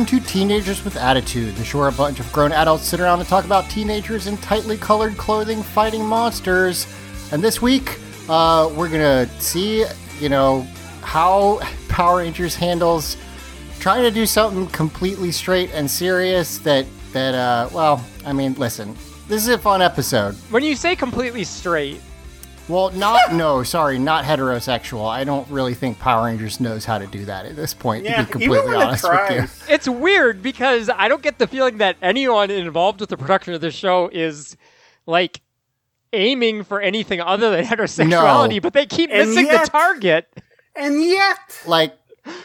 Welcome to Teenagers with Attitude, the show where a bunch of grown adults sit around and talk about teenagers in tightly colored clothing fighting monsters. And this week, uh, we're gonna see, you know, how Power Rangers handles trying to do something completely straight and serious that that uh, well, I mean, listen, this is a fun episode. When you say completely straight, Well, not no, sorry, not heterosexual. I don't really think Power Rangers knows how to do that at this point. Yeah, to be even completely when it honest with you. it's weird because I don't get the feeling that anyone involved with the production of this show is like aiming for anything other than heterosexuality, No. but they keep And missing yet- the target. And yet, like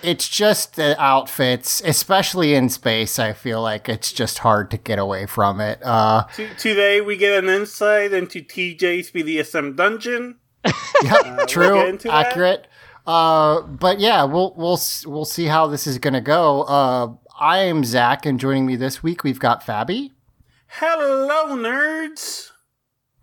it's just the outfits especially in space i feel like it's just hard to get away from it uh t- today we get an insight into TJ's BDSM dungeon. yeah, we'll true that. accurate uh but yeah we'll we'll we'll see how this is gonna go uh i am zach and joining me this week we've got fabi Hello, nerds.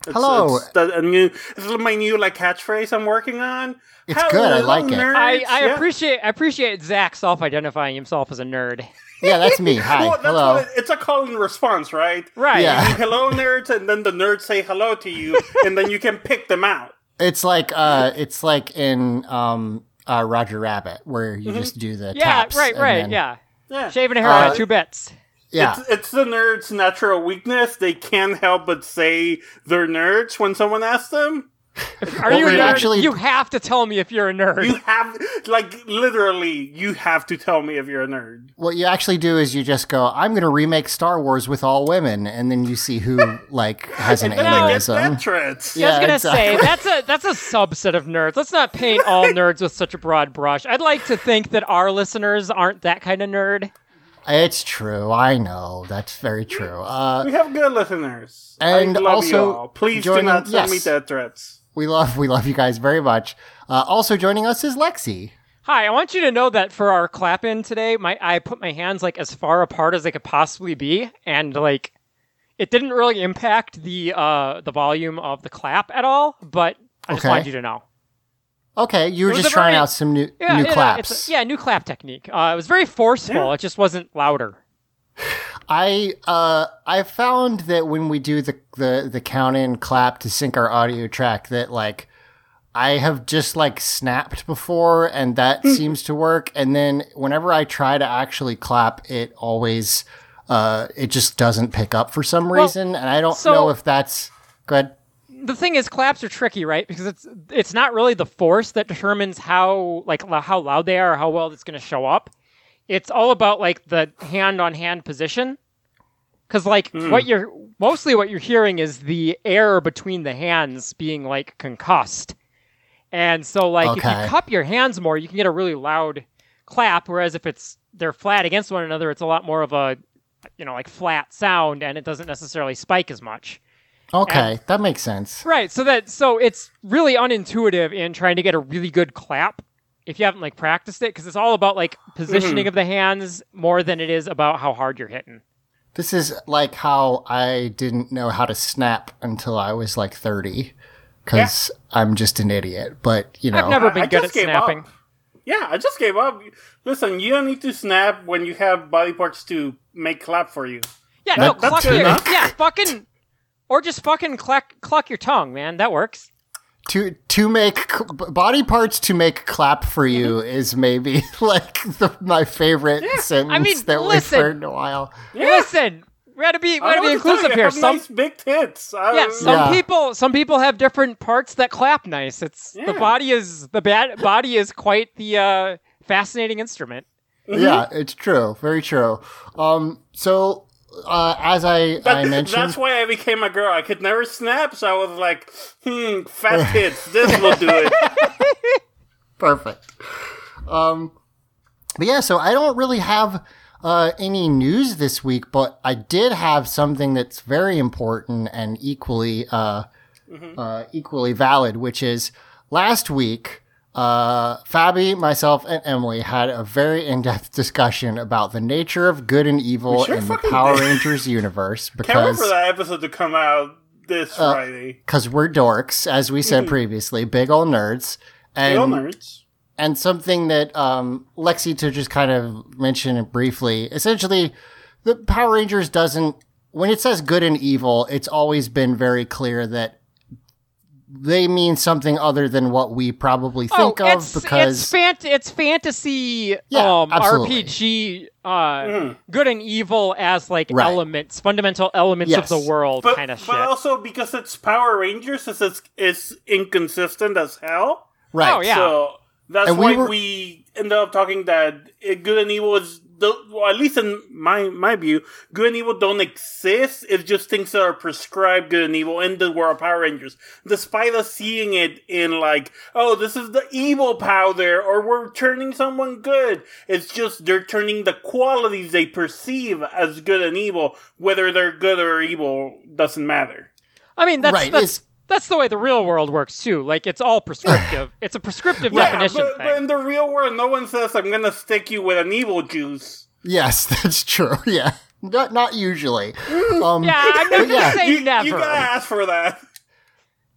It's, Hello. It's, the, a new, it's my new like catchphrase I'm working on. It's good, I like it. I, I Yeah. appreciate I appreciate Zach self-identifying himself as a nerd. yeah that's me hi Well, that's hello what it, it's a call and response, right? Right. Yeah. You hello, nerds, and then the nerds say hello to you, and then you can pick them out. it's like uh it's like in um uh roger rabbit where you just do the Mm-hmm. Yeah, taps right, right, then- yeah. Yeah. Shaving a hair, Uh, two bits. Yeah It's, it's the nerds' natural weakness. They can't help but say they're nerds when someone asks them. Are Well, you a nerd? actually- You have to tell me if you're a nerd. You have, like, literally, you have to tell me if you're a nerd. what you actually do is you just go, I'm going to remake Star Wars with all women, and then you see who like has an And I aneurysm. veterans. Yeah, I was gonna exactly. say that's a that's a subset of nerds. Let's not paint all nerds with such a broad brush. I'd like to think that our listeners aren't that kind of nerd. It's true. I know that's very true. Uh, We have good listeners. And I love also you all. Please joining- do not send me yes. death threats. we love we love you guys very much. Uh, also joining us is Lexi. Hi, I want you to know that for our clap in today, my I put my hands like as far apart as they could possibly be, and like it didn't really impact the uh the volume of the clap at all. But I just Okay. wanted you to know. Okay, you were just trying very- out some new Yeah, new claps. A, yeah, new clap technique. Uh, it was very forceful. Yeah. It just wasn't louder. I uh I found that when we do the the the count in clap to sync our audio track that like I have just like snapped before and that seems to work and then whenever I try to actually clap it always uh it just doesn't pick up for some reason and I don't so- know if that's good. The thing is claps are tricky right? Because it's it's not really the force that determines how like how loud they are or how well it's going to show up. It's all about like the hand on hand position. Because like hmm. what you're mostly what you're hearing is the air between the hands being like concussed. And so like if you cup your hands more you can get a really loud clap whereas if it's they're flat against one another it's a lot more of a you know like flat sound and it doesn't necessarily spike as much Okay, that makes sense. Right. So that so it's really unintuitive in trying to get a really good clap if you haven't like practiced it because it's all about like mm-hmm. positioning of the hands more than it is about how hard you're hitting. This is like how I didn't know how to snap until I was like 30 because I'm just an idiot. But, you know, I've never been I good just at snapping. up. Yeah, I just gave up. Listen, you don't need to snap when you have body parts to make clap for you. Yeah, no, That- that's cluck good enough. yeah, fucking, or just fucking cluck, cluck your tongue, man. That works. to to make c- body parts to make clap for you is maybe like the, my favorite sentence I mean, that listen. we've heard in a while. Listen, we gotta be, we I gotta be know what to tell inclusive you, here. have Some, nice big tits. I, yeah, some Yeah. people, some people have different parts that clap nice. It's the body is the bad body is quite the uh, fascinating instrument. Yeah, it's true. Very true. Um, so uh, as I That- I mentioned, that's why I became a girl. I could never snap, so I was like, hmm, fat tits. This will do it. Perfect. Um, but yeah, so I don't really have uh, any news this week, but I did have something that's very important and equally uh, uh, equally valid, which is last week. Uh, Fabi, myself, and Emily had a very in-depth discussion about the nature of good and evil sure in the Power did. Rangers universe Because Can't wait for that episode to come out this Uh, Friday. because we're dorks, as we said previously, big old nerds, and Real nerds. and something that um, Lexi to just kind of mention it briefly. Essentially, the Power Rangers doesn't when it says good and evil, it's always been very clear that they mean something other than what we probably think oh, of it's because it's, fant- it's fantasy Yeah, um. RPG uh, Mm. good and evil as like Right. elements, fundamental elements Yes. of the world But, kind of but also because it's Power Rangers, it's, it's, it's inconsistent as hell. right. Oh, yeah. So that's And we why were- we ended up talking that good and evil is, the, well, at least in my my view, good and evil don't exist. It's just things that are prescribed good and evil in the world of Power Rangers. Despite us seeing it in like, oh, this is the evil powder, or we're turning someone good. It's just they're turning the qualities they perceive as good and evil, whether they're good or evil doesn't matter. I mean, that's Right, that's it's- that's the way the real world works too. Like it's all prescriptive. it's a prescriptive definition but, thing. but in the real world, no one says I'm gonna stick you with an evil juice. Yes, that's true. Yeah, not not usually. Um, yeah, I'm not gonna yeah. say You, never. you gotta ask for that.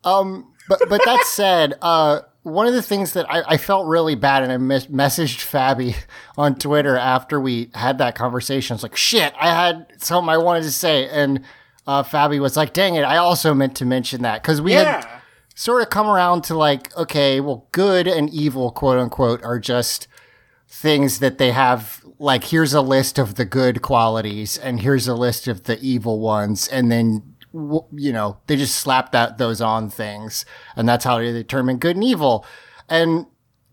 Um, but but that said, uh, one of the things that I, I felt really bad, and I mes- messaged Fabi on Twitter after we had that conversation. I was like, "Shit, I had something I wanted to say," and uh, Fabi was like, "Dang it, I also meant to mention that because we had sort of come around to like, okay, well, good and evil, quote unquote, are just things that they have. Like, here's a list of the good qualities, and here's a list of the evil ones, and then you know they just slap that those on things, and that's how they determine good and evil. And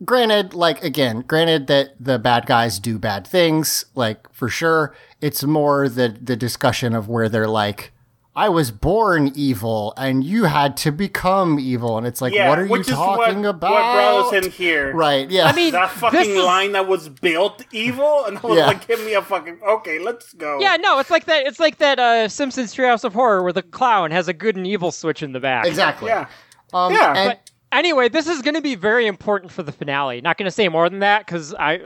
granted, like again, granted that the bad guys do bad things, like for sure. It's more the the discussion of where they're like. I was born evil and you had to become evil. And it's like, Yeah, what are you which is talking what, about? What brought us in here? Right, yeah. I mean, That this fucking is- line that was built evil, and I was Yeah. like, "Give me a fucking okay, let's go." Yeah, no, it's like that. It's like that uh, Simpsons Treehouse of Horror where the clown has a good and evil switch in the back. exactly. yeah, Um, Yeah, and- But anyway, this is going to be very important for the finale. Not going to say more than that because I.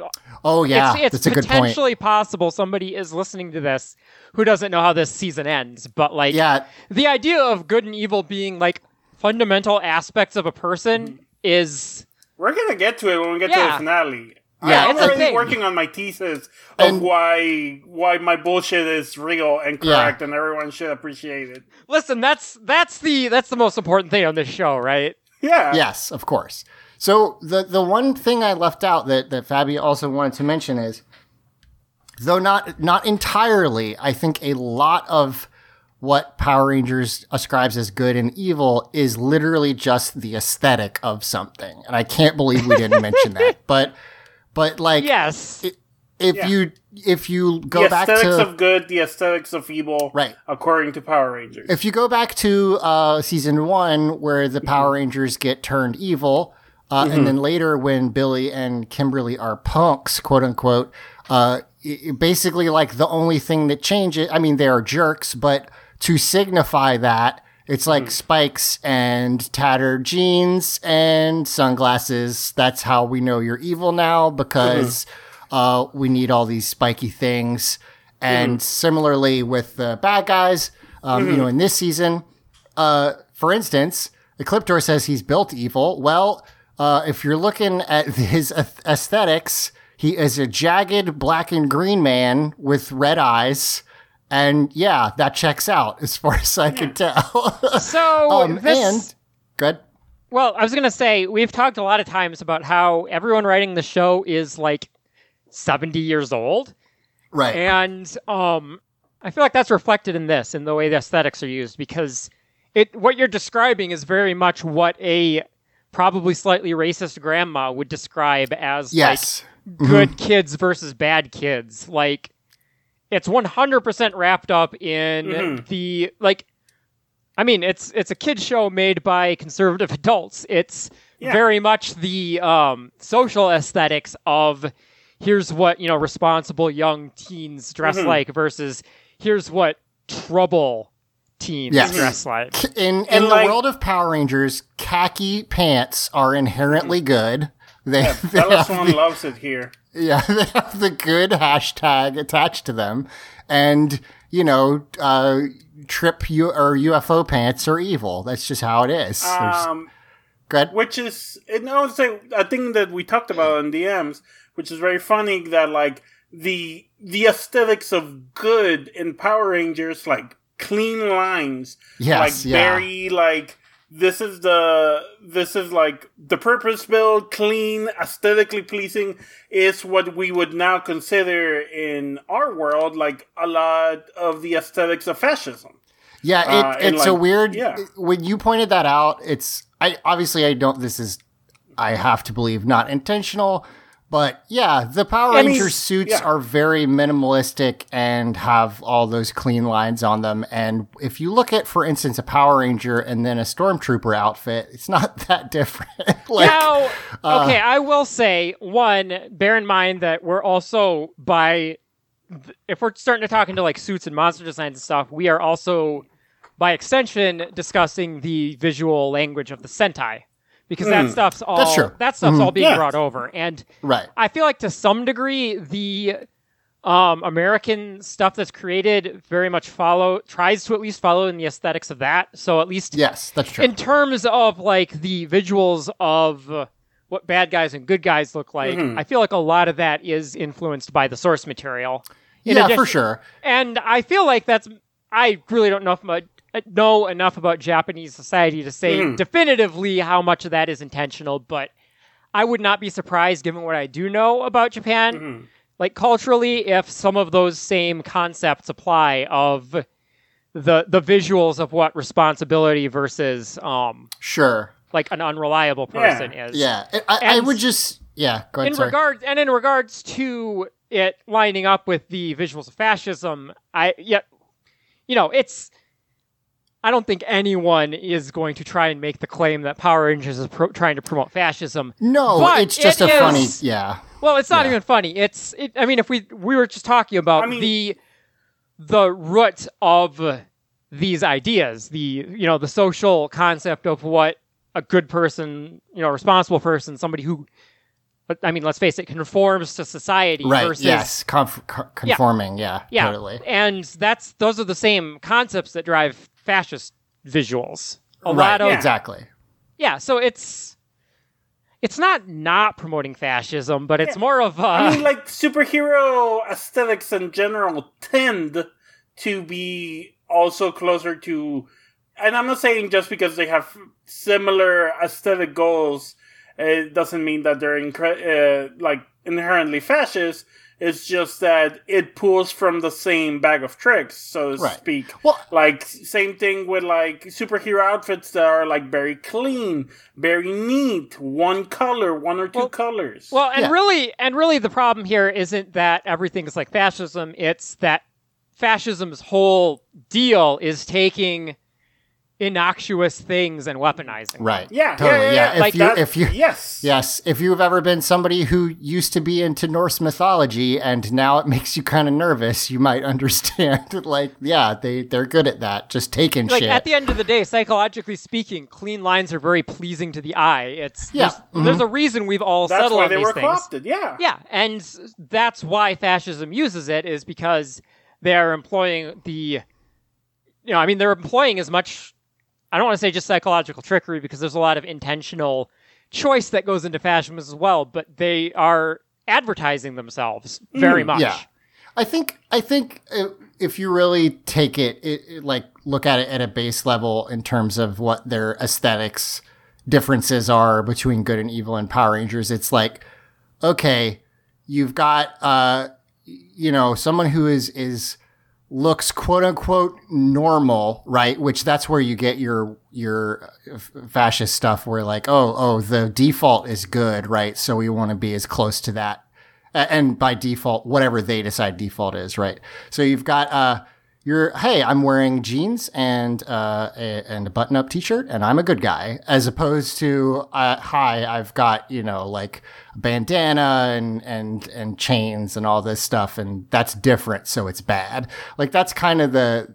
oh, yeah. it's, it's that's a good point. potentially possible somebody is listening to this who doesn't know how this season ends. But like, Yeah. the idea of good and evil being like fundamental aspects of a person mm-hmm. is we're gonna get to it when we get to the finale. Yeah, I'm it's a already thing. working on my thesis of And- why why my bullshit is real and Yeah. correct, and everyone should appreciate it. listen. That's that's the that's the most important thing on this show, right? Yeah, Yes, of course. So the the one thing I left out that that Fabi also wanted to mention is, though not not entirely, I think a lot of what Power Rangers ascribes as good and evil is literally just the aesthetic of something, and I can't believe we didn't mention that. But but like Yes. If Yeah. you if you go back to the back aesthetics to of good, the aesthetics of evil, Right. According to Power Rangers. if you go back to uh, season one, where the Power Mm-hmm. Rangers get turned evil, uh, and then later when Billy and Kimberly are punks, quote unquote, uh, basically like the only thing that changes. I mean, they are jerks, but to signify that. It's like Mm-hmm. spikes and tattered jeans and sunglasses. That's how we know you're evil now because Mm-hmm. Uh, we need all these spiky things. And similarly with the bad guys, um, you know, in this season, uh, for instance, Ecliptor says he's built evil. Well, uh, if you're looking at his aesthetics, he is a jagged black and green man with red eyes. And yeah, that checks out as far as I can tell. So um, this, and good. well, I was gonna say we've talked a lot of times about how everyone writing the show is like seventy years old, Right. and um, I feel like that's reflected in this in the way the aesthetics are used because it what you're describing is very much what a probably slightly racist grandma would describe as yes. like good kids versus bad kids. Like it's 100% wrapped up in Mhm. the like I mean, it's it's a kids show made by conservative adults. It's Yeah. very much the um, social aesthetics of here's what, you know, responsible young teens dress Mhm. like versus here's what trouble teens Yes. dress like. In in And, the like- world of Power Rangers, khaki pants are inherently good. They, they Bella Swan the, loves it here. yeah, they have the good hashtag attached to them, and you know, uh, trip U- or UFO pants are evil. That's just how it is. Um, good. which is and I would say a thing that we talked about in DMs, which is very funny that like the the aesthetics of good in Power Rangers, like clean lines, Yes, like yeah. very like this is the this is like the purpose built, clean, aesthetically pleasing is what we would now consider in our world like a lot of the aesthetics of fascism. Yeah, it, Uh, it's a weird. yeah. When you pointed that out, it's I obviously I don't. This is I have to believe not intentional, but yeah, the Power mean, Ranger suits yeah. are very minimalistic and have all those clean lines on them. And if you look at, for instance, a Power Ranger and then a Stormtrooper outfit, it's not that different. like, now, uh, okay, I will say one. Bear in mind that we're also by, if we're starting to talk into like suits and monster designs and stuff, we are also, by extension, discussing the visual language of the Sentai, because that stuff's all that stuff's all being Yeah. brought over, and right. I feel like to some degree the um, American stuff that's created very much follow tries to at least follow in the aesthetics of that. So at least Yes, that's true. in terms of like the visuals of what bad guys and good guys look like, Mm-hmm. I feel like a lot of that is influenced by the source material. In yeah, addition- for sure. And I feel like that's I really don't know if much, know enough about Japanese society to say Mhm. definitively how much of that is intentional, but I would not be surprised given what I do know about Japan. Mm-hmm. Like culturally, if some of those same concepts apply of the the visuals of what responsibility versus um Sure. like an unreliable Yeah. person is. Yeah, I, I would just yeah. Go ahead. In sorry. regards and in regards to it lining up with the visuals of fascism, I yeah, you know, it's I don't think anyone is going to try and make the claim that Power Rangers is pro- trying to promote fascism. no, But it's just it a funny. Yeah. Well, it's not Yeah. even funny. It's it, I mean, if we we were just talking about I mean- the the root of these ideas, the you know the social concept of what a good person, you know, responsible person, somebody who, I mean, let's face it, conforms to society Right. versus yes. Conf- co- conforming. Yeah. yeah, Totally. and that's those are the same concepts that drive fascist visuals. A right. lot of Exactly. yeah, so it's it's not not promoting fascism, but it's more of uh, I mean, like superhero aesthetics in general tend to be also closer to, and I'm not saying just because they have similar aesthetic goals, it doesn't mean that they're incre- uh, like inherently fascist. It's just that it pulls from the same bag of tricks, so to Right. speak. Well- like same thing with like superhero outfits that are like very clean, very neat, one color, one or two Well- colors. Well, and Yeah. really, and really, the problem here isn't that everything is like fascism. It's that fascism's whole deal is taking innocuous things and weaponizing. them. Right. Yeah, Totally. yeah, yeah, yeah. If Like you, that- if you, yes, yes, if you've ever been somebody who used to be into Norse mythology and now it makes you kind of nervous, you might understand. like, yeah, they they're good at that, just taking Like shit. at the end of the day, psychologically speaking, clean lines are very pleasing to the eye. It's Yeah, There's, mm-hmm. there's a reason we've all that's settled why on they these were things. co-opted. Yeah, Yeah, and that's why fascism uses it is because they're employing the, you know, I mean, they're employing as much. I don't want to say just psychological trickery because there's a lot of intentional choice that goes into fashion as well, but they are advertising themselves very much. Yeah. I think I think uh, if you really take it, it, it, like look at it at a base level in terms of what their aesthetics differences are between good and evil and Power Rangers, it's like okay, you've got uh you know someone who is is looks quote unquote normal, right? Which that's where you get your your uh, fascist stuff where like, oh, oh, the default is good, right? So we want to be as close to that and by default, whatever they decide default is, right? So you've got uh, you're hey, I'm wearing jeans and uh, a, and a button up T-shirt, and I'm a good guy, as opposed to uh, hi, I've got you know like a bandana and and and chains and all this stuff, and that's different, so it's bad. Like that's kind of the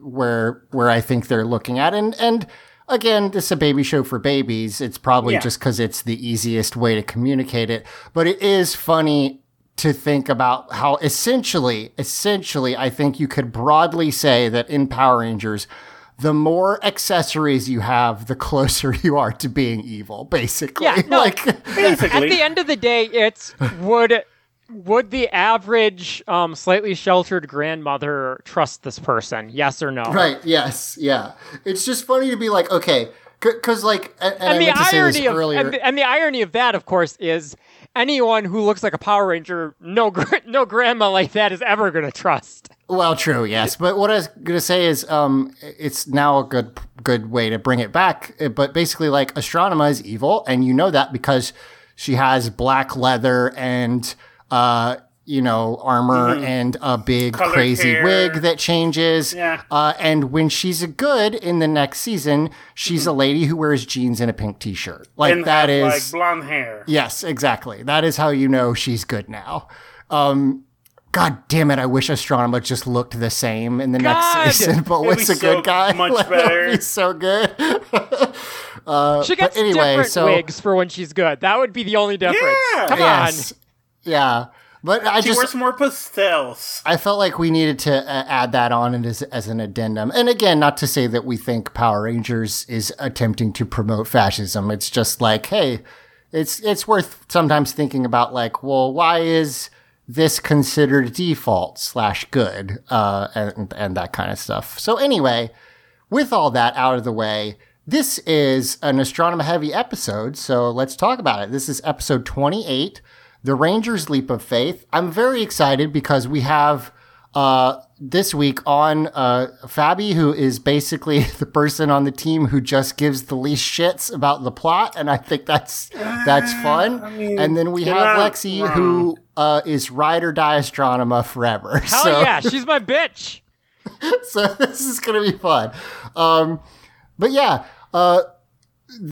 where where I think they're looking at, and and again, this is a baby show for babies. It's probably Yeah. just because it's the easiest way to communicate it. But it is funny to think about how essentially, essentially, I think you could broadly say that in Power Rangers, the more accessories you have, the closer you are to being evil, basically. Yeah, no. like, basically. At the end of the day, it's would would the average um, slightly sheltered grandmother trust this person? Yes or no? right, yes, yeah. It's just funny to be like, okay, because like, and, and, I And the to say this irony of earlier. and the, and the irony of that, of course, is anyone who looks like a Power Ranger, no no grandma like that is ever going to trust. Well, true, yes. But what I was gonna say is, um, it's now a good good way to bring it back. Uh, But basically, like Astronema is evil, and you know that because she has black leather and uh, you know, armor and a big Colored crazy hair. wig that changes. Yeah. Uh, and when she's a good in the next season, she's a lady who wears jeans and a pink t-shirt. Like that is. and that have, is like blonde hair. Yes, exactly. That is how you know she's good now. Um, God damn it! I wish Astronema just looked the same in the God! next season, but It'd was a good so guy. much Like, better. He's so good. uh, She gets anyway, different so wigs for when she's good. That would be the only difference. Yeah. Come yes, yeah. But I She just wears more pastels. I felt like we needed to uh, add that on as, as an addendum. And again, not to say that we think Power Rangers is attempting to promote fascism. It's just like, hey, it's it's worth sometimes thinking about like, well, why is this considered default slash good, uh, and and that kind of stuff. So anyway, with all that out of the way, this is an Astronema heavy episode, so let's talk about it. This is episode 28, The Ranger's Leap of Faith. I'm very excited because we have uh, this week on uh, Fabi, who is basically the person on the team who just gives the least shits about the plot, and I think that's that's fun. and then we have not Lexi, wrong. who uh, is ride or die Astronema forever. Hell so, yeah, she's my bitch. so this is gonna be fun. Um, but yeah, uh,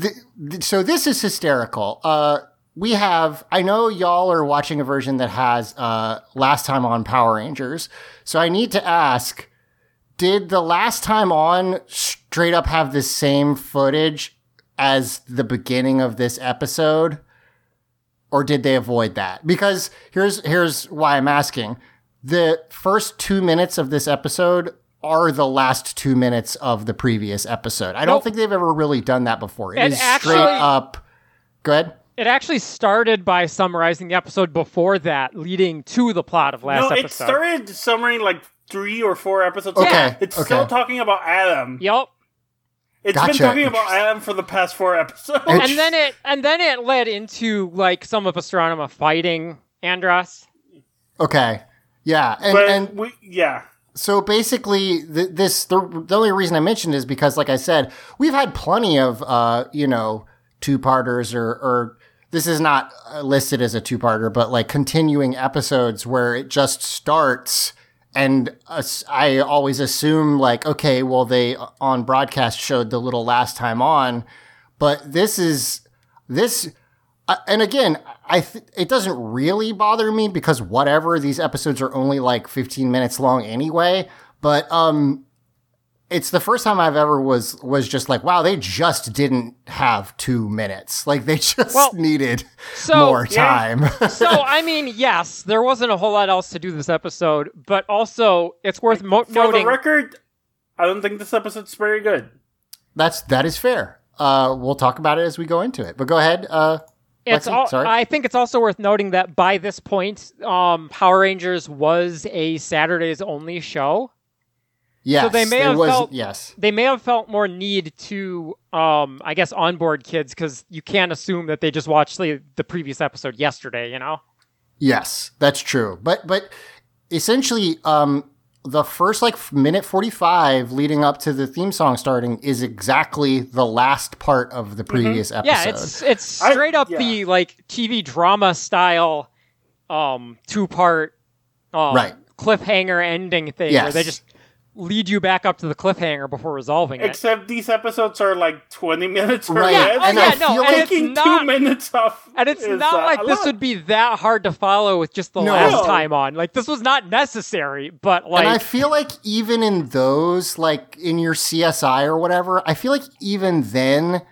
th- th- so this is hysterical. Uh, we have, I know y'all are watching a version that has uh, last time on Power Rangers. So I need to ask, did the last time on straight up have the same footage as the beginning of this episode? Or did they avoid that? Because here's here's why I'm asking. The first two minutes of this episode are the last two minutes of the previous episode. I don't Nope. think they've ever really done that before. It And is actually- straight up. Go ahead. It actually started by summarizing the episode before that, leading to the plot of last no, it started summarizing like three or four episodes. Okay, ago. It's okay. still talking about Adam. Yep. It's Gotcha. been talking about Adam for the past four episodes. And then it and then it led into like some of Astronema fighting Andros. Okay. Yeah. And, but and we, yeah, so basically th- this the, the only reason i mentioned is because like i said we've had plenty of uh you know two-parters or or this is not uh, listed as a two-parter but like continuing episodes where it just starts and us- i always assume like okay well they uh, on broadcast showed the little last time on but this is this uh, and again, I th- it doesn't really bother me because whatever these episodes are only like 15 minutes long anyway. But um, it's the first time I've ever was was just like, wow, they just didn't have two minutes. Like they just Well, needed so- more Yeah. time. so I mean, yes, there wasn't a whole lot else to do this episode, but also it's worth mo- For noting. the record, I don't think this episode's very good. That's that is fair. Uh, we'll talk about it as we go into it. But go ahead. Uh, it's Lexi, all, sorry. I think it's also worth noting that by this point, um, Power Rangers was a Saturdays only show. Yes, they may have was, felt- yes. They may have felt more need to, um, I guess, onboard kids because you can't assume that they just watched the, the previous episode yesterday. You know. Yes, that's true. But but essentially, um, the first like minute forty five leading up to the theme song starting is exactly the last part of the previous episode. Mm-hmm. Yeah, it's it's I- straight up yeah. the like TV drama style, um, two part, um, Right. cliffhanger ending thing where they just lead you back up to the cliffhanger before resolving it. Except these episodes are like 20 minutes or Right, Yeah, less. oh, and yeah, I no, feel and like it's taking not- two minutes off. And it's is, not uh, like a this lot. would be that hard to follow with just the No. last time on. Like this was not necessary, but like and I feel like even in those, like in your CSI or whatever, I feel like even then,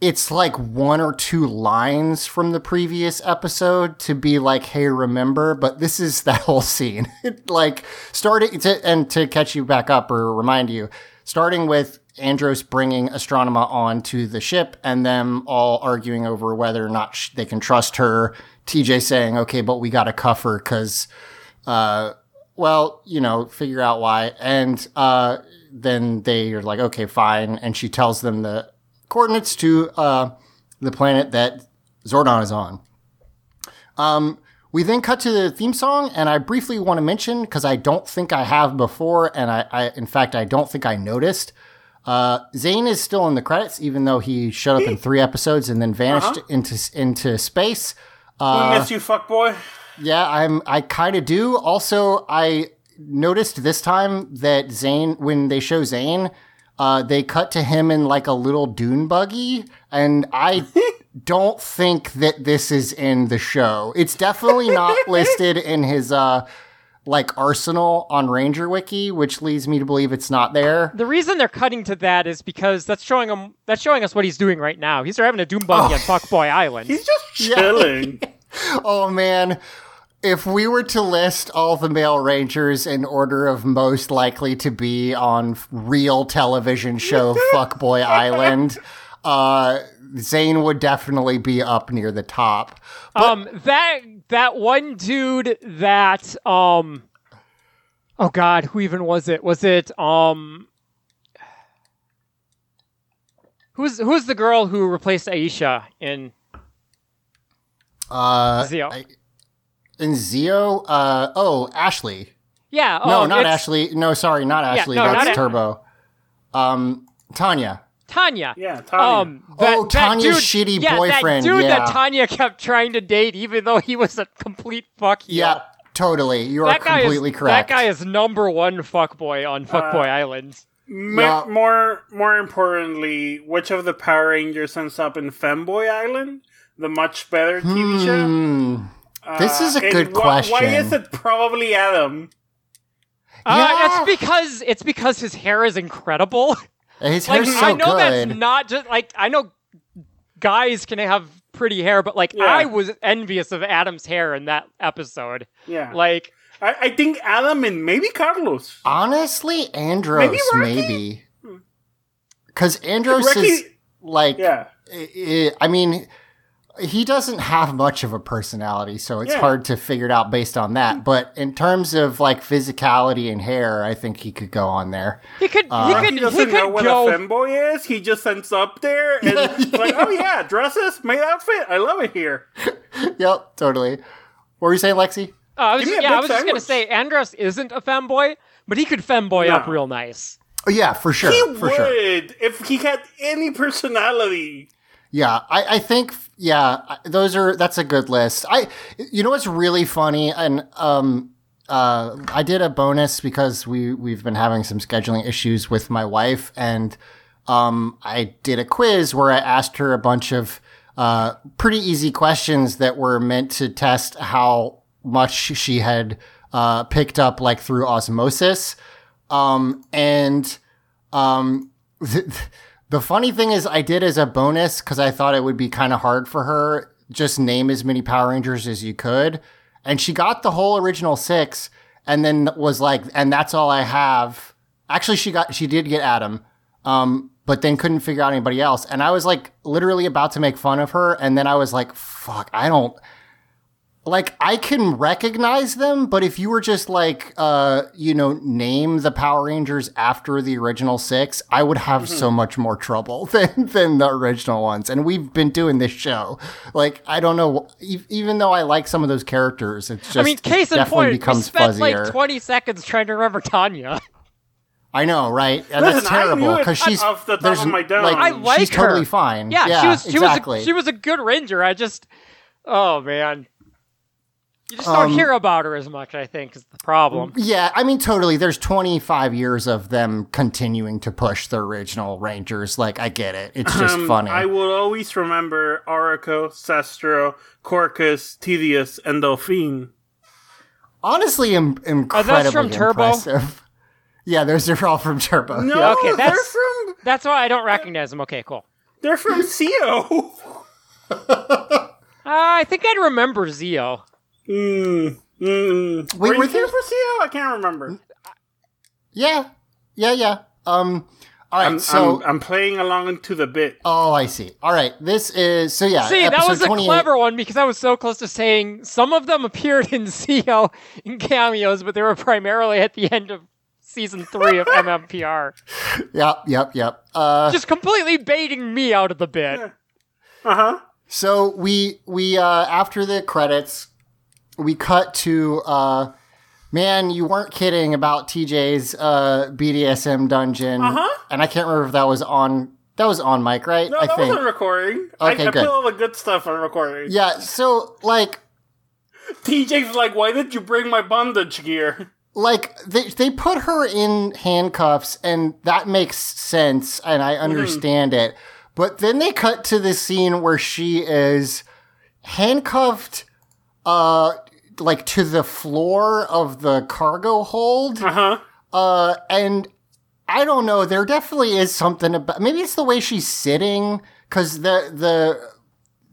it's like one or two lines from the previous episode to be like, "Hey, remember?" But this is that whole scene, like starting to and to catch you back up or remind you, starting with Andros bringing Astronema onto the ship and them all arguing over whether or not sh- they can trust her. TJ saying, "Okay, but we got to cuff her because." uh, well, you know, figure out why. And uh, then they are like, okay, fine. And she tells them the coordinates to uh, the planet that Zordon is on. Um, we then cut to the theme song, and I briefly want to mention because I don't think I have before, and I, I, in fact, I don't think I noticed. Uh, Zhane is still in the credits, even though he showed up in three episodes and then vanished into into space. Uh, we miss you, fuckboy. Yeah, I'm. I kind of do. Also, I noticed this time that Zhane, when they show Zhane, uh, they cut to him in like a little dune buggy, and I don't think that this is in the show. It's definitely not listed in his uh, like arsenal on Ranger Wiki, which leads me to believe it's not there. the reason they're cutting to that is because that's showing him that's showing us what he's doing right now. He's having a doom buggy on Fuckboy Island. He's just chilling. Oh man. If we were to list all the male rangers in order of most likely to be on real television show Fuckboy Island, uh, Zhane would definitely be up near the top. um that that one dude that um oh god who even was it was it um who's who's the girl who replaced aisha in Uh, Zeo. I- in Zeo, uh, oh, Ashley. yeah No, oh, not Ashley. No, sorry, not Ashley. no, That's not A- Turbo. Um, Tanya. tanya Yeah, Tanya. um that, Oh, that Tanya's dude- shitty yeah, boyfriend, that dude yeah. that tanya kept trying to date even though he was a complete fuck heel. Yeah, totally. You are that guy completely is correct. that guy is number one fuckboy on Fuckboy Uh, Island. Ma- Yeah. More, more importantly, which of the Power Rangers ends up in Femboy Island? The much better TV show. Hmm. This is a and good wh- question. Why is it probably Adam? Uh, Yeah. it's because it's because his hair is incredible. His like hair's so I know good. that's not just like I know guys can have pretty hair, but like Yeah. I was envious of Adam's hair in that episode. Yeah, Like I, I think Adam and maybe Carlos. Honestly, Andros, Maybe Rocky? maybe. Because Andros Rocky- is like, Yeah, I- I I mean, he doesn't have much of a personality, so it's Yeah. hard to figure it out based on that. But in terms of like physicality and hair, I think he could go on there. he could Uh, he he could he, doesn't know could what go a femboy is. He just ends up there and it's like, oh yeah, dresses, my outfit. I love it here. Yep, totally. What were you saying, Lexi? Uh, I was, Give me a yeah, I big was just gonna say Andros isn't a femboy, but he could femboy No. up real nice. Oh yeah, for sure, He for would sure. if he had any personality. Yeah, I, I think yeah, those are that's a good list. I you know what's really funny and um uh I did a bonus because we we've been having some scheduling issues with my wife and um I did a quiz where I asked her a bunch of uh pretty easy questions that were meant to test how much she had uh picked up like through osmosis. Um and Um, the, funny thing is, I did as a bonus because I thought it would be kind of hard for her. Just name as many Power Rangers as you could, and she got the whole original six, and then was like, "And that's all I have." Actually, she got she did get Adam, um, but then couldn't figure out anybody else, and I was like literally about to make fun of her, and then I was like, "Fuck, I don't." Like I can recognize them, but if you were just like uh you know name the Power Rangers after the original 6, I would have so much more trouble than than the original ones. And we've been doing this show. Like I don't know e- even though I like some of those characters, it's just I mean, case in definitely point, we spent fuzzier. like 20 seconds trying to remember Tanya. I know, right? And Listen, that's terrible because she's off the top there's of my dome. like, I like she's her. totally fine. Yeah, she was she exactly. was a, she was a good ranger. I just oh man. You just don't Um, hear about her as much, I think, is the problem. Yeah, I mean, totally. There's 25 years of them continuing to push the original Rangers. Like, I get it. It's just Um, funny. I will always remember Aurico, Cestro, Corcus, Tideus, and Delphine. Honestly, im- Are incredibly those from Turbo? impressive. Yeah, those are all from Turbo. No, Yeah. Okay, they're that's- from That's why I don't recognize them. Okay, cool. they're from Zeo. Uh, I think I'd remember Zeo. Mm, mm. Wait, were were you here there- for Zeo? I can't remember. yeah, yeah, yeah. Um, all right, I'm, so I'm, I'm playing along to the bit. oh, I see. All right, this is so yeah. See, that was a clever one because I was so close to saying some of them appeared in Zeo in cameos, but they were primarily at the end of season three of MMPR. Yep, yep, yep. Uh, Just completely baiting me out of the bit. Uh huh. So we we uh after the credits, we cut to uh man, you weren't kidding about TJ's uh BDSM dungeon. Uh-huh. And I can't remember if that was on that was on mic, right? No, I that think. wasn't recording. I, Okay, I good. put all the good stuff on recording. yeah, so like TJ's like, why did you bring my bondage gear? like they they put her in handcuffs and that makes sense and I understand it. But then they cut to the scene where she is handcuffed uh like to the floor of the cargo hold. Uh huh. Uh and I don't know, there definitely is something about maybe it's the way she's sitting cuz the the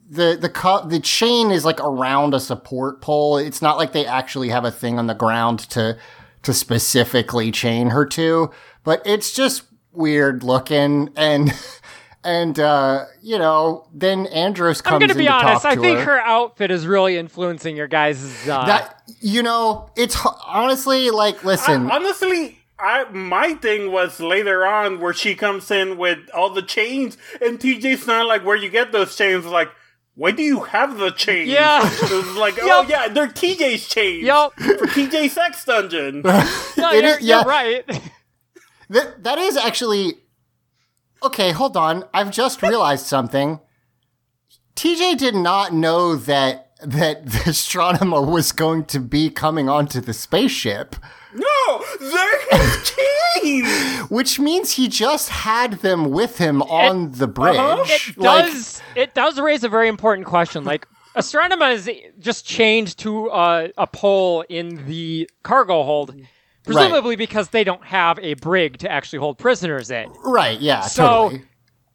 the the cu- the chain is like around a support pole. It's not like they actually have a thing on the ground to to specifically chain her to, but it's just weird looking and and uh you know, then Andros comes in. I'm going to be honest. I think her. her outfit is really influencing your guys' uh, that you know, it's honestly like listen, I- honestly, I my thing was later on where she comes in with all the chains, and TJ's not like where you get those chains. Like, why do you have the chains? Yeah. it was like, oh yeah, they're TJ's chains. Yep, for TJ Sex Dungeon. No, you're, is- yeah. you're right. That that is actually okay. Hold on, I've just realized something. TJ did not know that that the Astronema was going to be coming onto the spaceship, no, they're his chains. which means he just had them with him on the uh-huh. bridge. It Like, does. It does raise a very important question. Like Astronema is just chained to a, a pole in the cargo hold, presumably because they don't have a brig to actually hold prisoners in. right? Yeah, So- totally.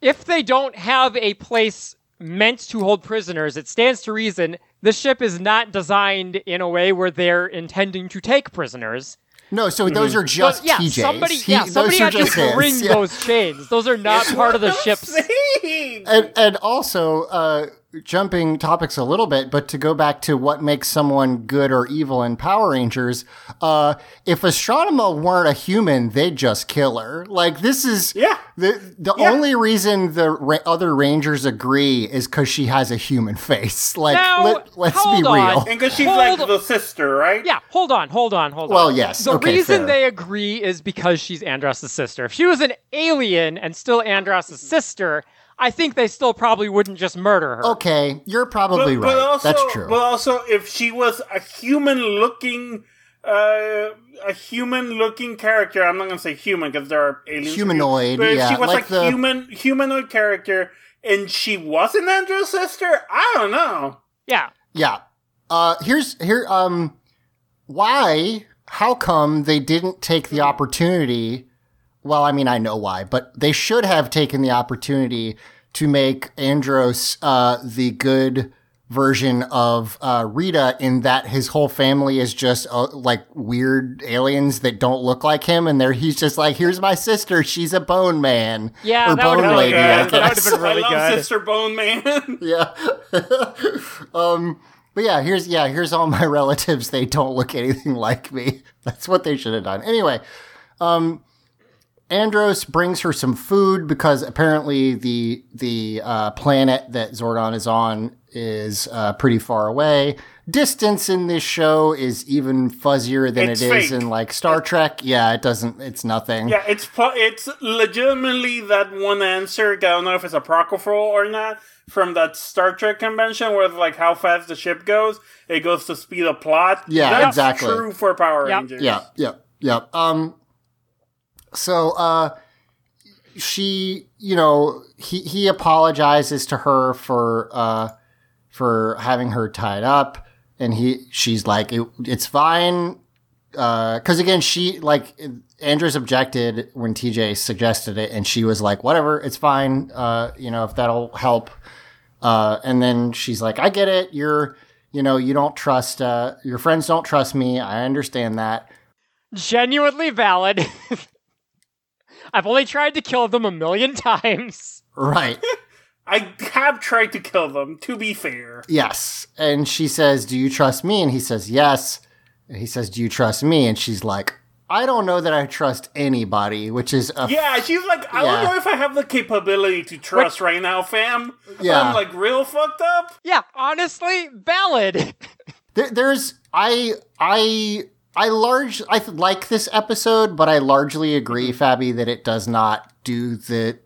If they don't have a place meant to hold prisoners, it stands to reason the ship is not designed in a way where they're intending to take prisoners. No, so those are But just yeah, TJs. somebody, He- yeah, somebody are had to just his, bring yeah. those chains. Those are not part of the ship's. And, and also uh, jumping topics a little bit, but to go back to what makes someone good or evil in Power Rangers, uh, if Astronema weren't a human, they'd just kill her. Like this is Yeah. the the Yeah. only reason the ra- other Rangers agree is because she has a human face. Like Now, let, let's be hold on. real. And because she's Hold- like the sister, right? Yeah, hold on, hold on, hold on. Well, yes, The okay, reason fair. they agree is because she's Andros' sister. If she was an alien and still Andros' sister, I think they still probably wouldn't just murder her. Okay, you're probably but, right. but also, That's true. But also, if she was a human-looking, uh, a human-looking character, I'm not gonna say human because there are aliens. Humanoid, But if yeah, she was like like the- human, humanoid character, and she wasn't Andros' sister, I don't know. Yeah. Yeah. Uh here's here um why how come they didn't take the opportunity well, I mean, I know why, but they should have taken the opportunity to make Andros uh, the good version of uh, Rita in that his whole family is just uh, like weird aliens that don't look like him, and they're he's just like, here's my sister, she's a bone man, Yeah, or that bone would've been lady. good. I That would've been really I love good. Sister Bone Man. yeah. um, but yeah, here's yeah, here's all my relatives. They don't look anything like me. That's what they should have done. Anyway, um, Andros brings her some food because apparently the the uh, planet that Zordon is on is uh, pretty far away. Distance in this show is even fuzzier than It's it is fake. in like Star Trek. Yeah, it doesn't. It's nothing. Yeah, it's it's legitimately that one answer. I don't know if it's apocryphal or not from that Star Trek convention where like how fast the ship goes, it goes to speed of plot. Yeah, That's exactly. True for Power Yep. Rangers. Yeah, yeah, yeah. Um, so, uh, she, you know, he, he apologizes to her for, uh, for having her tied up. And he, she's like, it, it's fine. Uh, cause again, she, like, Andros objected when TJ suggested it and she was like, whatever, it's fine. Uh, you know, if that'll help. Uh, and then she's like, I get it. You're, you know, you don't trust, uh, your friends don't trust me. I understand that. Genuinely valid. I've only tried to kill them a million times. Right. I have tried to kill them. To be fair, yes. And she says, Do you trust me? And he says, Yes. And he says, Do you trust me? And she's like, I don't know that I trust anybody, which is a yeah, she's like, I Yeah. don't know if I have the capability to trust right now, fam. Yeah. I'm like real fucked up. Yeah, honestly, valid. there, there's I I I large I like this episode, but I largely agree, Fabi, that it does not do the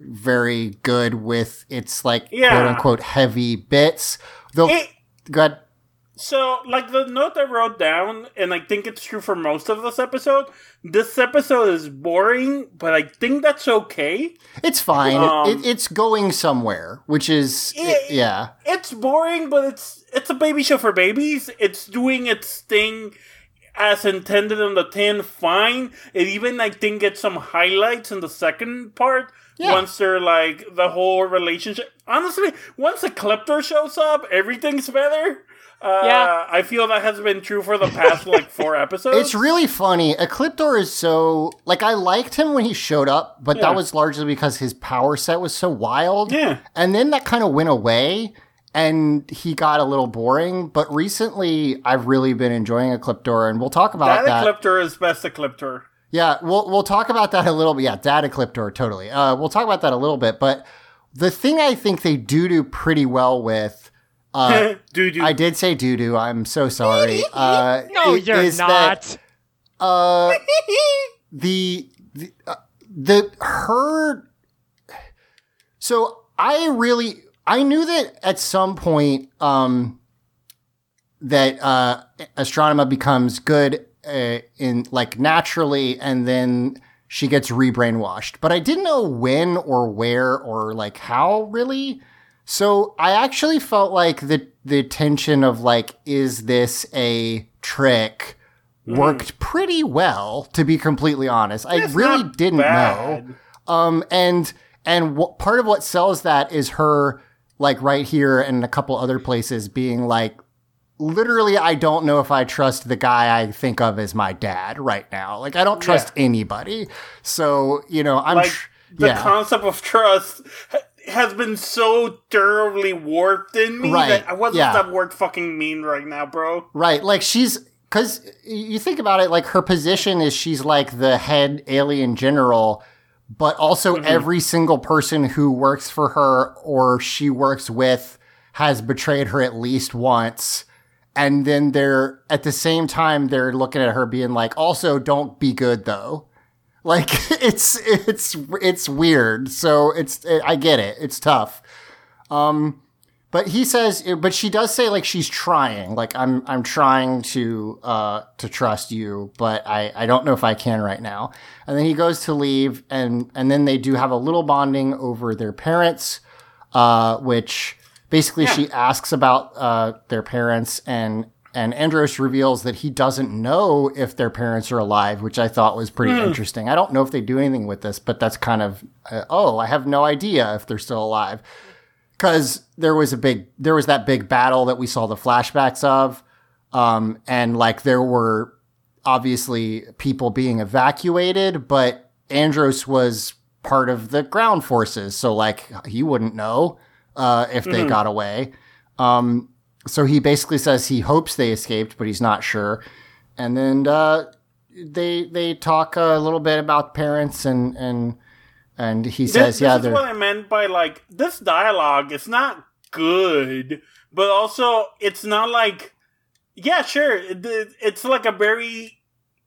very good with its like Yeah. quote unquote heavy bits. Though It, good So, like the note I wrote down, and I think it's true for most of this episode. This episode is boring, but I think that's okay. it's fine. Um, it, it's going somewhere, which is yeah. It's boring, but it's it's a baby show for babies. It's doing its thing as intended in the tin. Fine. It even I think gets some highlights in the second part. Yeah. Once they're like the whole relationship. Honestly, once the Ecliptor shows up, everything's better. Uh, Yeah. I feel that has been true for the past like four episodes. It's really funny. Ecliptor is so like I liked him when he showed up, but Yeah. that was largely because his power set was so wild. Yeah. And then that kind of went away and he got a little boring. But recently I've really been enjoying Ecliptor and we'll talk about that that. Ecliptor is best Ecliptor. yeah, we'll we'll talk about that a little bit. Yeah, that Ecliptor, totally. Uh we'll talk about that a little bit. But the thing I think they do do pretty well with uh Dude, I did say doo doo. I'm so sorry. Uh, No, i- you're is not. that, uh, the the, uh, the her. So I really I knew that at some point um, that uh, Astronema becomes good uh, in like naturally, and then she gets rebrainwashed. But I didn't know when or where or like how really. So I actually felt like the the tension of like, is this a trick? Worked pretty well, to be completely honest. I really didn't bad. know. Um, and and wh- part of what sells that is her like right here and a couple other places being like, literally, I don't know if I trust the guy I think of as my dad right now. Like, I don't trust anybody. So you know, I'm like tr- the yeah. concept of trust has been so thoroughly warped in me Right, that what does yeah. that word fucking mean right now, bro? Right. Like she's because you think about it, like her position is she's like the head alien general, but also every single person who works for her or she works with has betrayed her at least once. And then they're at the same time they're looking at her being like, also don't be good though. Like it's it's it's weird. So it's I get it. It's tough. Um, but he says, but she does say like she's trying. Like I'm, I'm trying to, uh, to trust you, but I, I don't know if I can right now. And then he goes to leave, and and then they do have a little bonding over their parents, uh, which basically she asks about uh their parents, and and Andros reveals that he doesn't know if their parents are alive, which I thought was pretty interesting. I don't know if they do anything with this, but that's kind of uh, oh, I have no idea if they're still alive because there was a big there was that big battle that we saw the flashbacks of, um, and like there were obviously people being evacuated, but Andros was part of the ground forces, so like he wouldn't know uh, if they got away. Um, so he basically says he hopes they escaped, but he's not sure. And then uh, they they talk a little bit about parents and and and he This, says, this yeah, is what I meant by like this dialogue It's not good, but also it's not like yeah, sure, it, it- it's like a very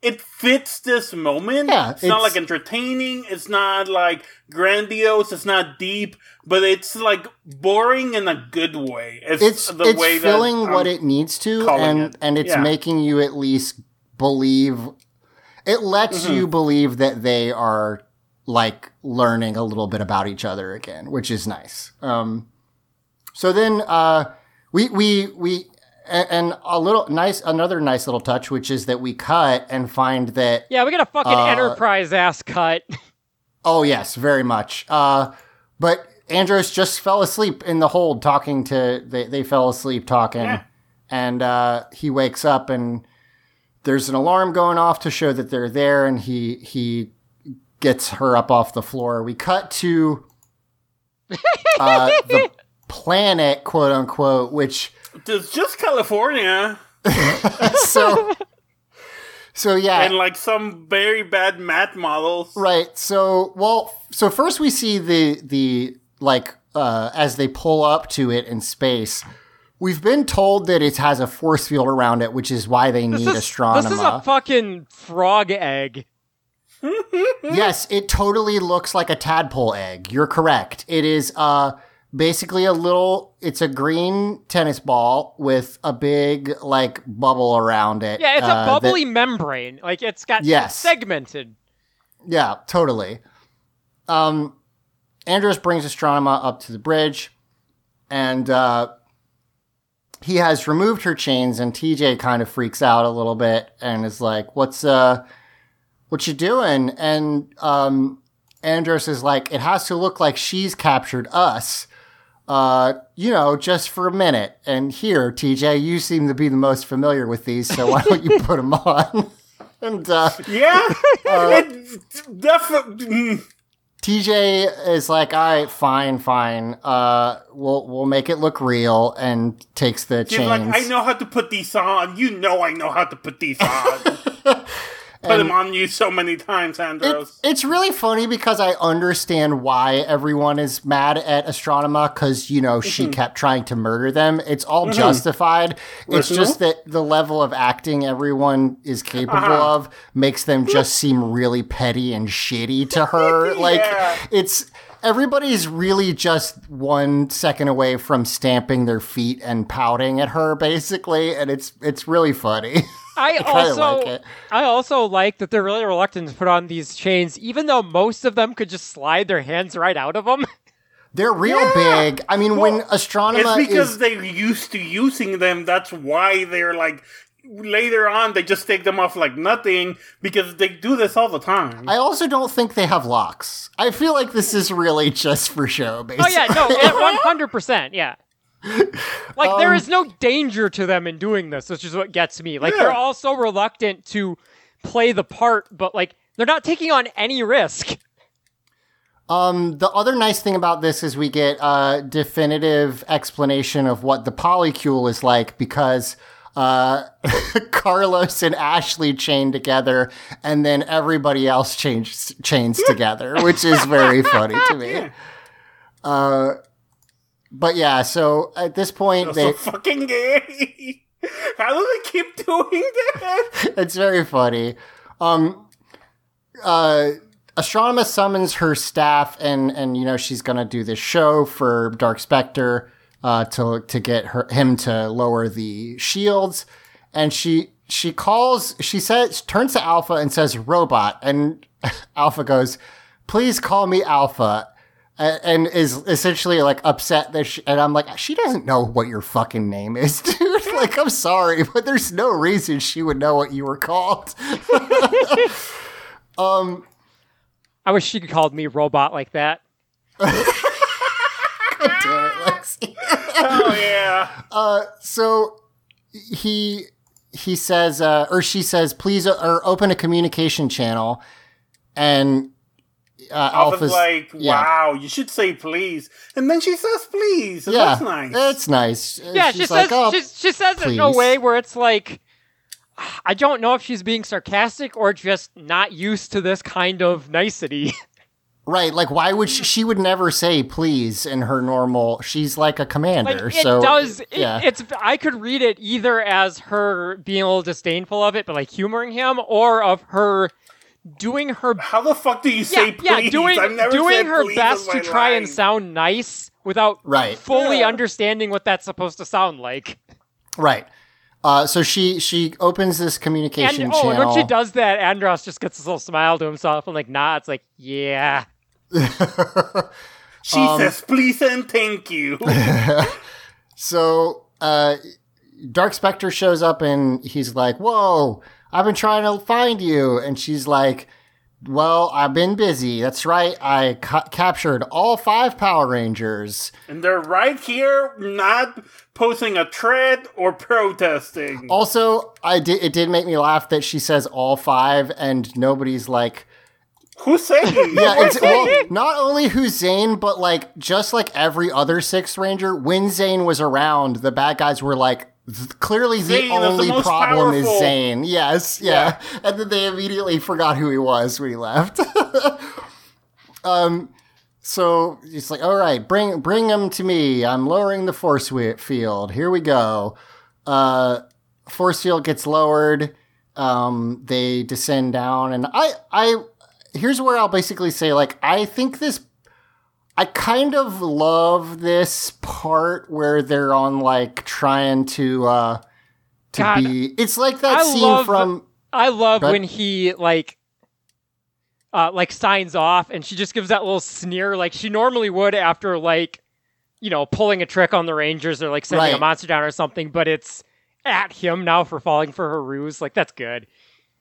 it fits this moment. Yeah, it's, not like entertaining. It's not like grandiose. It's not deep, but it's like boring in a good way. It's, it's the it's way filling what it needs to and it. and it's Yeah. making you at least believe it lets Mm-hmm. you believe that they are like learning a little bit about each other again which is nice um so then uh we we we and a little nice another nice little touch which is that we cut and find that Yeah, we got a fucking Uh, enterprise ass cut. Oh yes, very much. Uh, but Andros just fell asleep in the hold talking to. They they fell asleep talking, Yeah. and uh, he wakes up and there's an alarm going off to show that they're there, and he he gets her up off the floor. We cut to uh, the planet, quote unquote, which It's just California so so yeah, and like some very bad math models. Right. So, well, so first we see the the like uh, as they pull up to it in space. We've been told that it has a force field around it, which is why they need This is, astronema. this is a fucking frog egg. yes, it totally looks like a tadpole egg. You're correct. It is uh basically a little. It's a green tennis ball with a big like bubble around it. Yeah, it's uh, a that- bubbly membrane. Like it's got Yes. it's segmented. Yeah, totally. Um, Andros brings Astronema up to the bridge, and uh, he has removed her chains. And TJ kind of freaks out a little bit and is like, "What's uh, what you doing?" And um, Andros is like, "It has to look like she's captured us." Uh, you know, just for a minute. And here, TJ, you seem to be the most familiar with these, so why don't you put them on? and uh, Yeah, it's definitely. TJ is like, all right, fine, fine. Uh, we'll we'll make it look real, and takes the She's chains. like, I know how to put these on. You know, I know how to put these on. put them on you so many times, It, Andros. it's really funny because I understand why everyone is mad at Astronema because you know she Mm-hmm. kept trying to murder them. It's all justified. It's just that the level of acting everyone is capable Uh-huh. of makes them just seem really petty and shitty to her. Like it's everybody's really just one second away from stamping their feet and pouting at her, basically, and it's it's really funny. I kinda also like it. I also like that they're really reluctant to put on these chains, even though most of them could just slide their hands right out of them. They're real Yeah. big. I mean, when Well, Astronema It's because is they're used to using them. That's why they're like. Later on, they just take them off like nothing because they do this all the time. I also don't think they have locks. I feel like this is really just for show, Basically. Oh basically. yeah, no, one hundred percent, yeah. Like Um, there is no danger to them in doing this, which is what gets me. Like Yeah. they're all so reluctant to play the part, but like they're not taking on any risk. Um, the other nice thing about this is we get a definitive explanation of what the polycule is like because uh, Carlos and Ashley chain together, and then everybody else chains chains together, which is very funny to me. Uh, but yeah, so at this point, they so fucking gay. How do they keep doing that? it's very funny. Um, uh, Astronema summons her staff, and and you know she's gonna do this show for Dark Spectre uh, to to get her him to lower the shields, and she she calls she says turns to Alpha and says robot, and Alpha goes, please call me Alpha. A- and is essentially like upset that she, and I'm like she doesn't know what your fucking name is, dude. like I'm sorry, but there's no reason she would know what you were called. Um I wish she could called me robot like that. Damn it, Lexi. Oh yeah. uh so he he says uh, or she says please uh, or open a communication channel and uh, Alpha's Alpha's like, yeah. wow, you should say please. And then she says please. And yeah, that's nice. That's nice. Uh, Yeah, she's she like, says "Oh, she, she says it in a way where it's like I don't know if she's being sarcastic or just not used to this kind of nicety. right. Like, why would she? She would never say please in her normal. She's like a commander. Like it so does. It, yeah. It's I could read it either as her being a little disdainful of it, but like humoring him, or of her doing her How the fuck do you say yeah, please? yeah doing I've never doing said her best to my try and sound nice without Right. fully Yeah. understanding what that's supposed to sound like. right. Uh, so she she opens this And communication oh, and when she does that, Andros just gets this little smile to himself and like nods, like yeah. She Um, says please and thank you. So uh, Dark Spectre shows up and he's like, "Whoa, I've been trying to find you," and she's like. Well, I've been busy. That's right. I ca- captured all five Power Rangers. and they're right here, not posting a thread or protesting. Also, I did. It did make me laugh that she says all five, and nobody's like, Who's saying? Yeah, it's, well, not only Hussein, but like just like every other Sixth Ranger, when Zhane was around, the bad guys were like, clearly the Zhane the only most problem is. Zhane. Yes, yeah. and then they immediately forgot who he was when he left. um, so it's like, all right, bring bring him to me. I'm lowering the force field. Here we go. Uh, force field gets lowered. Um, they descend down, and I I here's where I'll basically say like I think this I kind of love this part where they're on like trying to uh to God, be it's like that I scene love from I love when he like uh like signs off and she just gives that little sneer like she normally would after like you know pulling a trick on the Rangers or like sending a monster down or something, but it's at him now for falling for her ruse. Like that's good.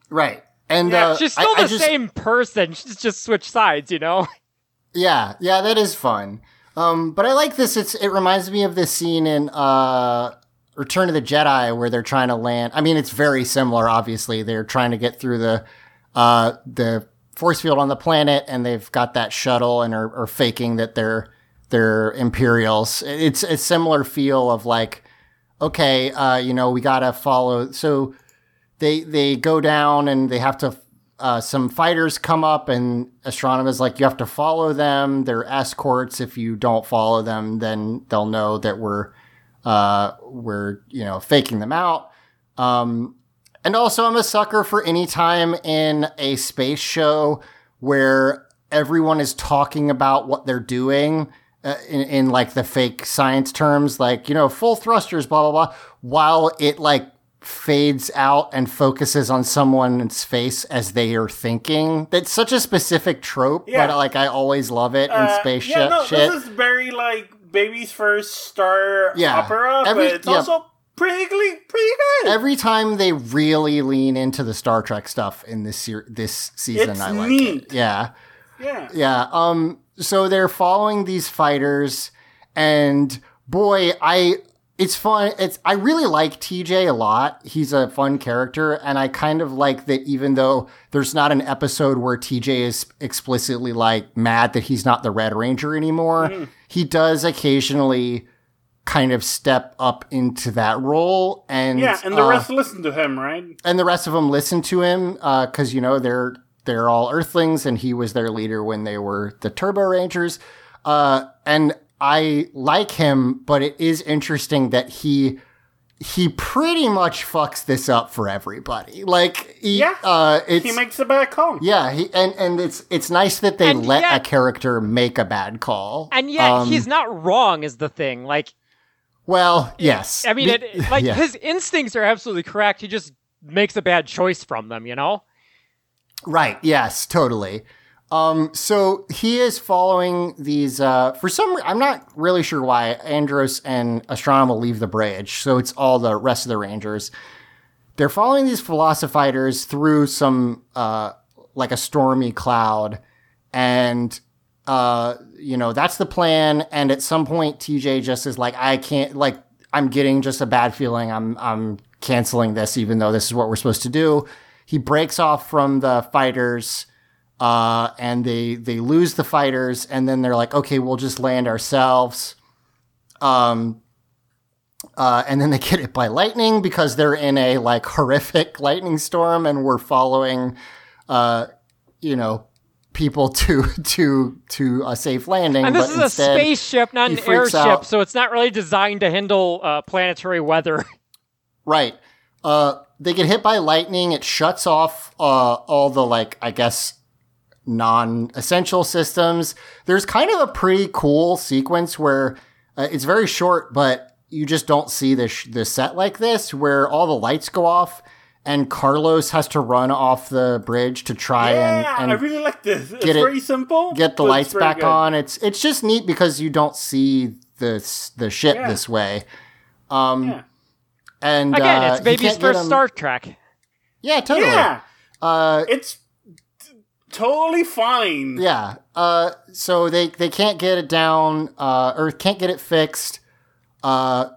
right. And Yeah, uh, She's still I the just- same person. She's just switched sides, you know. Yeah, yeah, that is fun. Um, but I like this. It's it reminds me of this scene in uh, Return of the Jedi where they're trying to land. I mean, it's very similar. Obviously, they're trying to get through the uh, the force field on the planet, and they've got that shuttle and are, are faking that they're they're Imperials. It's a similar feel of like, okay, uh, you know, we gotta follow. So they they go down and they have to uh, some fighters come up and Astronema's like you have to follow them. They're escorts. If you don't follow them then they'll know that we're uh, we're you know faking them out. Um, and also i'm a sucker for any time in a space show where everyone is talking about what they're doing uh, in, in like the fake science terms like you know full thrusters blah blah blah while it like fades out and focuses on someone's face as they are thinking. That's such a specific trope, Yeah. but like I always love it in Uh, space yeah, no, shit. this is very like baby's first star Yeah. opera, Every- but it's yeah. also pretty pretty good. Every time they really lean into the Star Trek stuff in this ser- this season, It's I like neat. it. Yeah. yeah. Yeah. Um. So they're following these fighters, and boy, I it's fun. It's I really like TJ a lot. He's a fun character, and I kind of like that. Even though there's not an episode where TJ is explicitly like mad that he's not the Red Ranger anymore, Mm-hmm. he does occasionally kind of step up into that role and Yeah, and the uh, rest listen to him, right? and the rest of them listen to him because you know they're they're all Earthlings, and he was their leader when they were the Turbo Rangers. Uh, and I like him, but it is interesting that he he pretty much fucks this up for everybody. Like, he, Yeah. uh, it's He makes a bad call. yeah, he and and it's it's nice that they And let a character make a bad call, And yet Um, he's not wrong is the thing. Like well, yes. I mean, Be- it, like yeah. his instincts are absolutely correct. He just makes a bad choice from them, you know. Right. Yes. Totally. Um, so he is following these. Uh, for some, I'm not really sure why Andros and Astronema leave the bridge. So it's all the rest of the Rangers. They're following these philosophizers through some uh, like a stormy cloud, and uh, you know that's the plan. And at some point, TJ just is like, I can't. Like, I'm getting just a bad feeling. I'm I'm canceling this, even though this is what we're supposed to do. He breaks off from the fighters uh, and they they lose the fighters, and then they're like, okay, we'll just land ourselves. Um, uh, and then they get hit by lightning because they're in a like horrific lightning storm, and we're following, uh, you know, people to to to a safe landing. And this is a spaceship, not an airship, out. so it's not really designed to handle uh, planetary weather. Right. Uh, they get hit by lightning. It shuts off uh, all the like, I guess, non-essential systems. There's kind of a pretty cool sequence where uh, it's very short, but you just don't see the sh- the set like this, where all the lights go off and Carlos has to run off the bridge to try Yeah, and, I really like this. It's get it- very simple. get the lights back good. on. It's it's just neat because you don't see the the ship Yeah. this way. Um, Yeah. and Again, uh, it's baby's first Star Trek. Yeah, totally. Yeah, Uh, it's t- totally fine. Yeah. Uh, so they they can't get it down, uh, or can't get it fixed. Uh,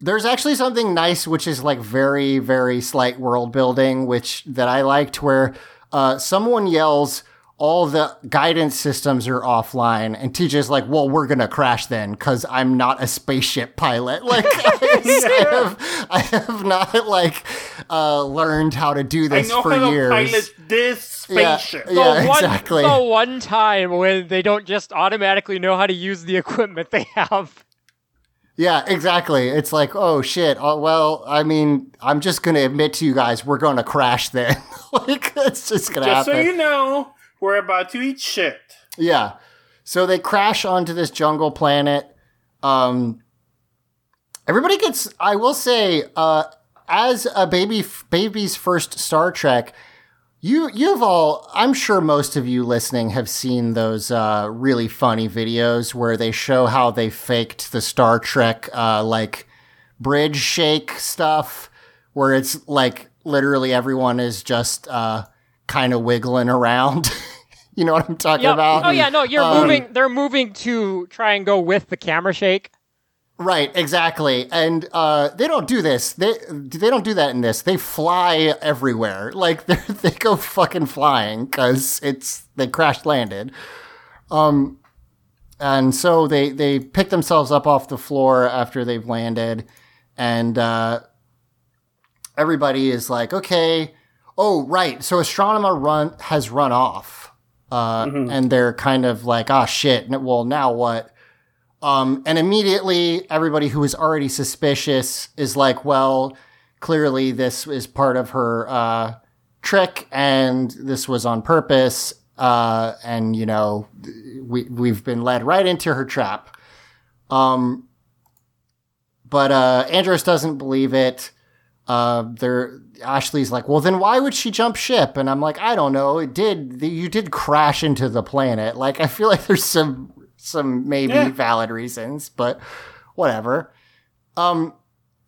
there's actually something nice, which is like very very slight world building, which that I liked, where uh, someone yells. All the guidance systems are offline, and TJ's like, "Well, we're gonna crash then, because I'm not a spaceship pilot. Like, I, have, I have not like uh, learned how to do I this know for how years." to pilot this Yeah, spaceship. yeah. the one, exactly. The one time when they don't just automatically know how to use the equipment they have. Yeah, exactly. It's like, oh shit. Oh, well, I mean, I'm just gonna admit to you guys, we're gonna crash then. like, it's just gonna Just so happen. you know, we're about to eat shit. yeah. So they crash onto this jungle planet. Um, everybody gets. I will say, uh, as a baby, baby's first Star Trek. You, you've all, I'm sure most of you listening have seen those uh, really funny videos where they show how they faked the Star Trek, uh, like, bridge shake stuff, where it's like literally everyone is just uh, kind of wiggling around. you know what I'm talking Yeah. about? Oh yeah, no, you're Um, moving. They're moving to try and go with the camera shake. Right, exactly. And uh, they don't do this. They they don't do that in this. They fly everywhere. Like they they go fucking flying because it's they crash landed. Um, and so they they pick themselves up off the floor after they've landed, and uh, everybody is like, okay, oh right. So Astronema run has run off, uh, and they're kind of like, ah shit. Well, now what? Um, and immediately everybody who is already suspicious is like, well, clearly this is part of her uh, trick and this was on purpose. Uh, and, you know, we, we've been led right into her trap. Um, but uh, Andros doesn't believe it. Uh, there, Ashley's like, well, then why would she jump ship? And I'm like, I don't know. It did. You did crash into the planet. Like, I feel like there's some some maybe Yeah. valid reasons, but whatever. Um,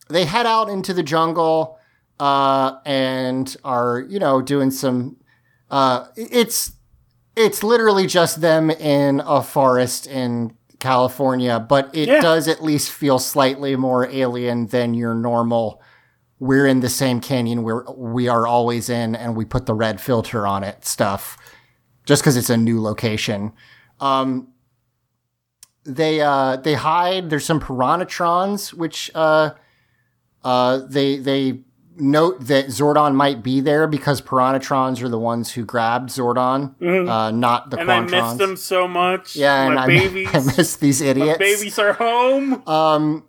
they head out into the jungle, uh, and are you know doing some. Uh, it's it's literally just them in a forest in California, but it Yeah. does at least feel slightly more alien than your normal. We're in the same canyon where we are always in, and we put the red filter on it stuff, just because it's a new location. Um, they uh, they hide. There's some piranhatrons, which uh, uh, they they note that Zordon might be there because piranhatrons are the ones who grabbed Zordon, uh, not the Mm-hmm. And I Quantrons. miss them so much. Yeah, and my I, babies. I miss these my idiots. babies are home. Um,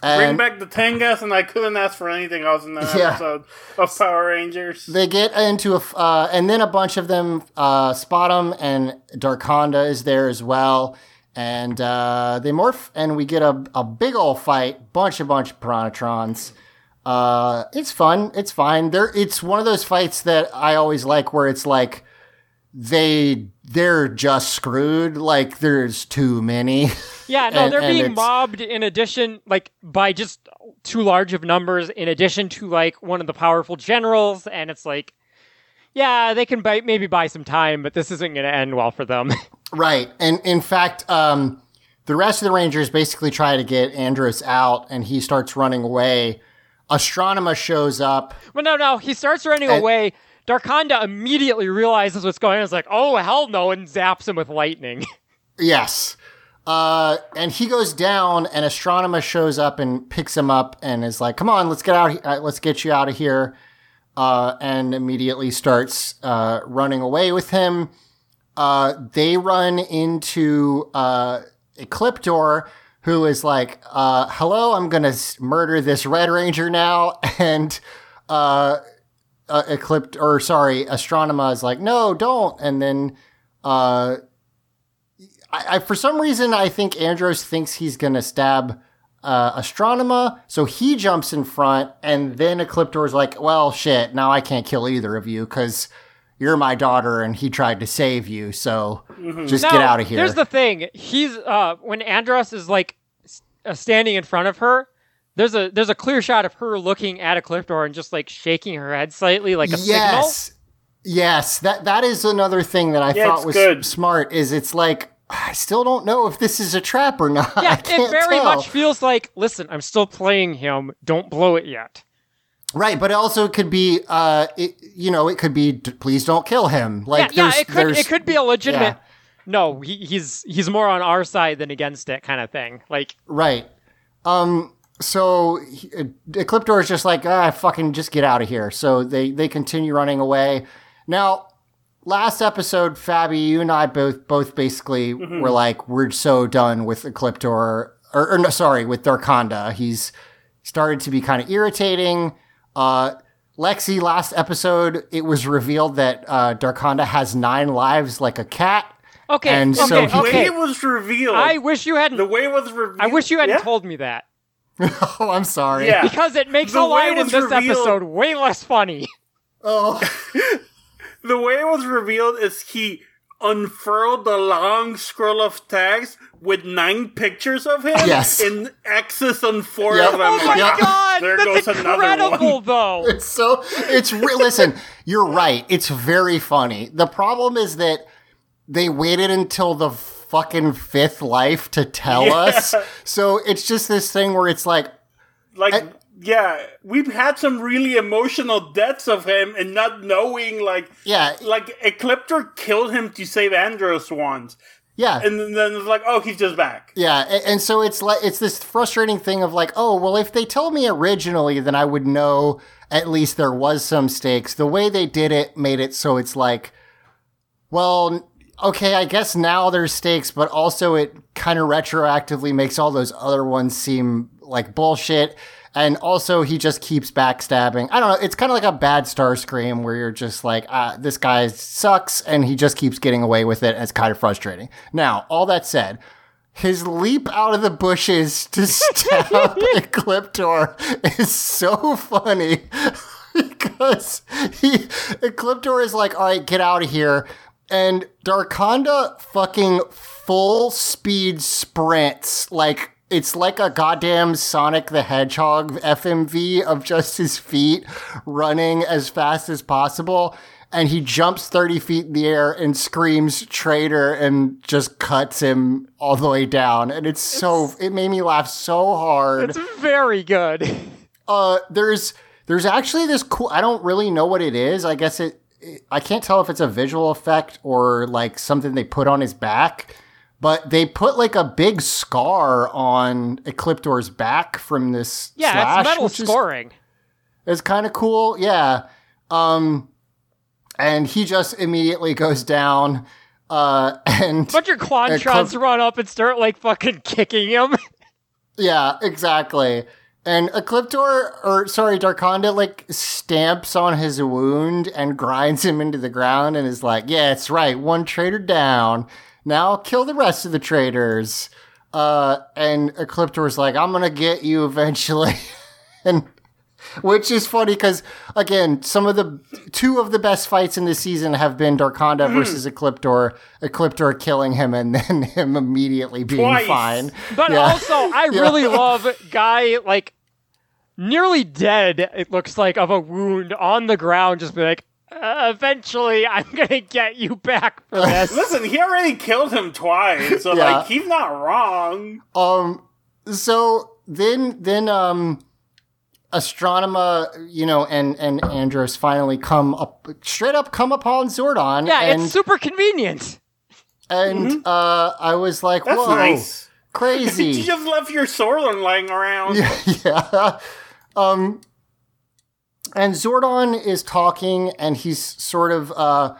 Bring back the Tengas, and I couldn't ask for anything else in that Yeah. episode of Power Rangers. they get into a, uh, and then a bunch of them uh, spot them, and Darkonda is there as well. And uh, they morph, and we get a, a big old fight, bunch a bunch of piranhatrons. Uh, it's fun. It's fine. There, it's one of those fights that I always like, where it's like they they're just screwed. Like there's too many. Yeah, no, And- they're and being mobbed in addition, like by just too large of numbers. In addition to like one of the powerful generals, and it's like, yeah, they can buy, maybe buy some time, but this isn't going to end well for them. Right. And in fact, um, the rest of the Rangers basically try to get Andros out and he starts running away. Astronema shows up. Well, no, no, he starts running And- away. Darkonda immediately realizes what's going on. It's like, oh hell no, and zaps him with lightning. Yes. Uh, and he goes down and Astronema shows up and picks him up and is like, come on, let's get out. he- uh, Let's get you out of here. Uh, and immediately starts, uh, running away with him. Uh, they run into, uh, Ecliptor, who is like, uh, hello, I'm gonna murder this Red Ranger now. And, uh, uh, Eclipt, or sorry, Astronema is like, no, don't. And then, uh, I, I for some reason I think Andros thinks he's gonna stab uh, Astronema, so he jumps in front, and then Ecliptor's like, "Well, shit, now I can't kill either of you because you're my daughter, and he tried to save you, so just get out of here." Here's the thing: he's uh, when Andros is like uh, standing in front of her. There's a there's a clear shot of her looking at Ecliptor and just like shaking her head slightly, like a signal. yes, yes, that that is another thing that I Yeah, thought was good. smart. Is it's like I still don't know if this is a trap or not. Yeah, it can't very tell. much feels like, listen, I'm still playing him. Don't blow it yet. Right, but also it also could be, uh, it, you know, it could be, d- please don't kill him. Like, yeah, yeah, it could it could be a legitimate. yeah. No, he, he's he's more on our side than against it, kind of thing. Like, right. Um, so he- uh, Ecliptor is just like, ah, fucking just get out of here. So they they continue running away. Now, last episode, Fabi, you and I both both basically were like, we're so done with Ecliptor, or, or no, sorry, with Darkonda. He's started to be kind of irritating. Uh, Lexi, last episode, it was revealed that uh, Darkonda has nine lives like a cat. okay, And okay, so he- The way okay. it was revealed, I wish you hadn't. the way it was revealed. I wish you hadn't yeah? told me that Oh, I'm sorry. Yeah. because it makes The a way line in this revealed- episode way less funny. Oh, The way it was revealed is he unfurled the long scroll of text with nine pictures of him. Yes. In X's on four Yep. of them. Oh my Yeah. god, There that's goes another incredible, one. though. it's so it's re- listen. You're right. It's very funny. The problem is that they waited until the fucking fifth life to tell Yeah. us. So it's just this thing where it's like, Like, I- yeah, we've had some really emotional deaths of him and not knowing, like, yeah, like Ecliptor killed him to save Andros once. yeah. And then it's like, oh, he's just back. Yeah, and so it's like it's this frustrating thing of like, oh, well, if they told me originally, then I would know at least there was some stakes. The way they did it made it so it's like, well, okay, I guess now there's stakes, but also it kind of retroactively makes all those other ones seem like bullshit. And also, he just keeps backstabbing. I don't know. It's kind of like a bad Starscream where you're just like, ah, this guy sucks, and he just keeps getting away with it, and it's kind of frustrating. Now, all that said, his leap out of the bushes to stab Ecliptor is so funny because he Ecliptor is like, all right, get out of here. And Darkonda fucking full speed sprints like it's like a goddamn Sonic the Hedgehog FMV of just his feet running as fast as possible. And he jumps 30 feet in the air and screams traitor and just cuts him all the way down. And it's so, it made me laugh so hard It's very good. uh there's there's actually this cool i don't really know what it is i guess it, it i can't tell if it's a visual effect or like something they put on his back but they put like a big scar on ecliptor's back from this Yeah, slash, it's metal which is- scoring. is kind of cool yeah um and he just immediately goes down uh and bunch of Quantrons Eclip- run up and start like fucking kicking him. Yeah, exactly. And Ecliptor, or sorry, Darkonda, like stamps on his wound and grinds him into the ground and is like, "Yeah, it's right. One traitor down. Now kill the rest of the traitors." Uh, and Ecliptor's like, "I'm gonna get you eventually," and Which is funny because again, some of the two of the best fights in this season have been Darkonda Mm-hmm. versus Ecliptor, Ecliptor killing him and then him immediately being Twice. fine. But Yeah. also, I Yeah. really love guy like nearly dead. It looks like of a wound on the ground, just be like, uh, eventually, I'm gonna get you back for this. Listen, he already killed him twice, so Yeah. like he's not wrong. Um. So then, then um, Astronema, you know, and and Andros finally come up straight up come upon Zordon. yeah, and, it's super convenient. and uh, I was like, That's whoa, nice. crazy. You just left your sword lying around. yeah. Um, and Zordon is talking, and he's sort of uh,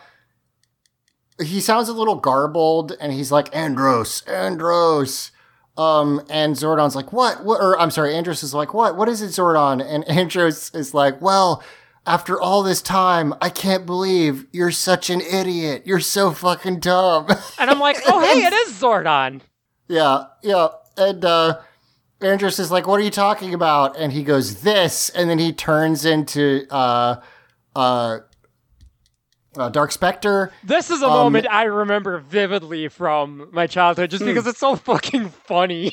he sounds a little garbled, and he's like Andros, Andros. Um, and Zordon's like, what? What? Or I'm sorry, Andros is like, what? What is it, Zordon? And Andros is like, well. After all this time, I can't believe you're such an idiot. You're so fucking dumb. And I'm like, oh, hey, it is Zordon. Yeah, yeah. And uh Andros is like, What are you talking about? And he goes, This, and then he turns into uh uh, uh Dark Spectre. This is a Um, moment I remember vividly from my childhood, just because it's so fucking funny.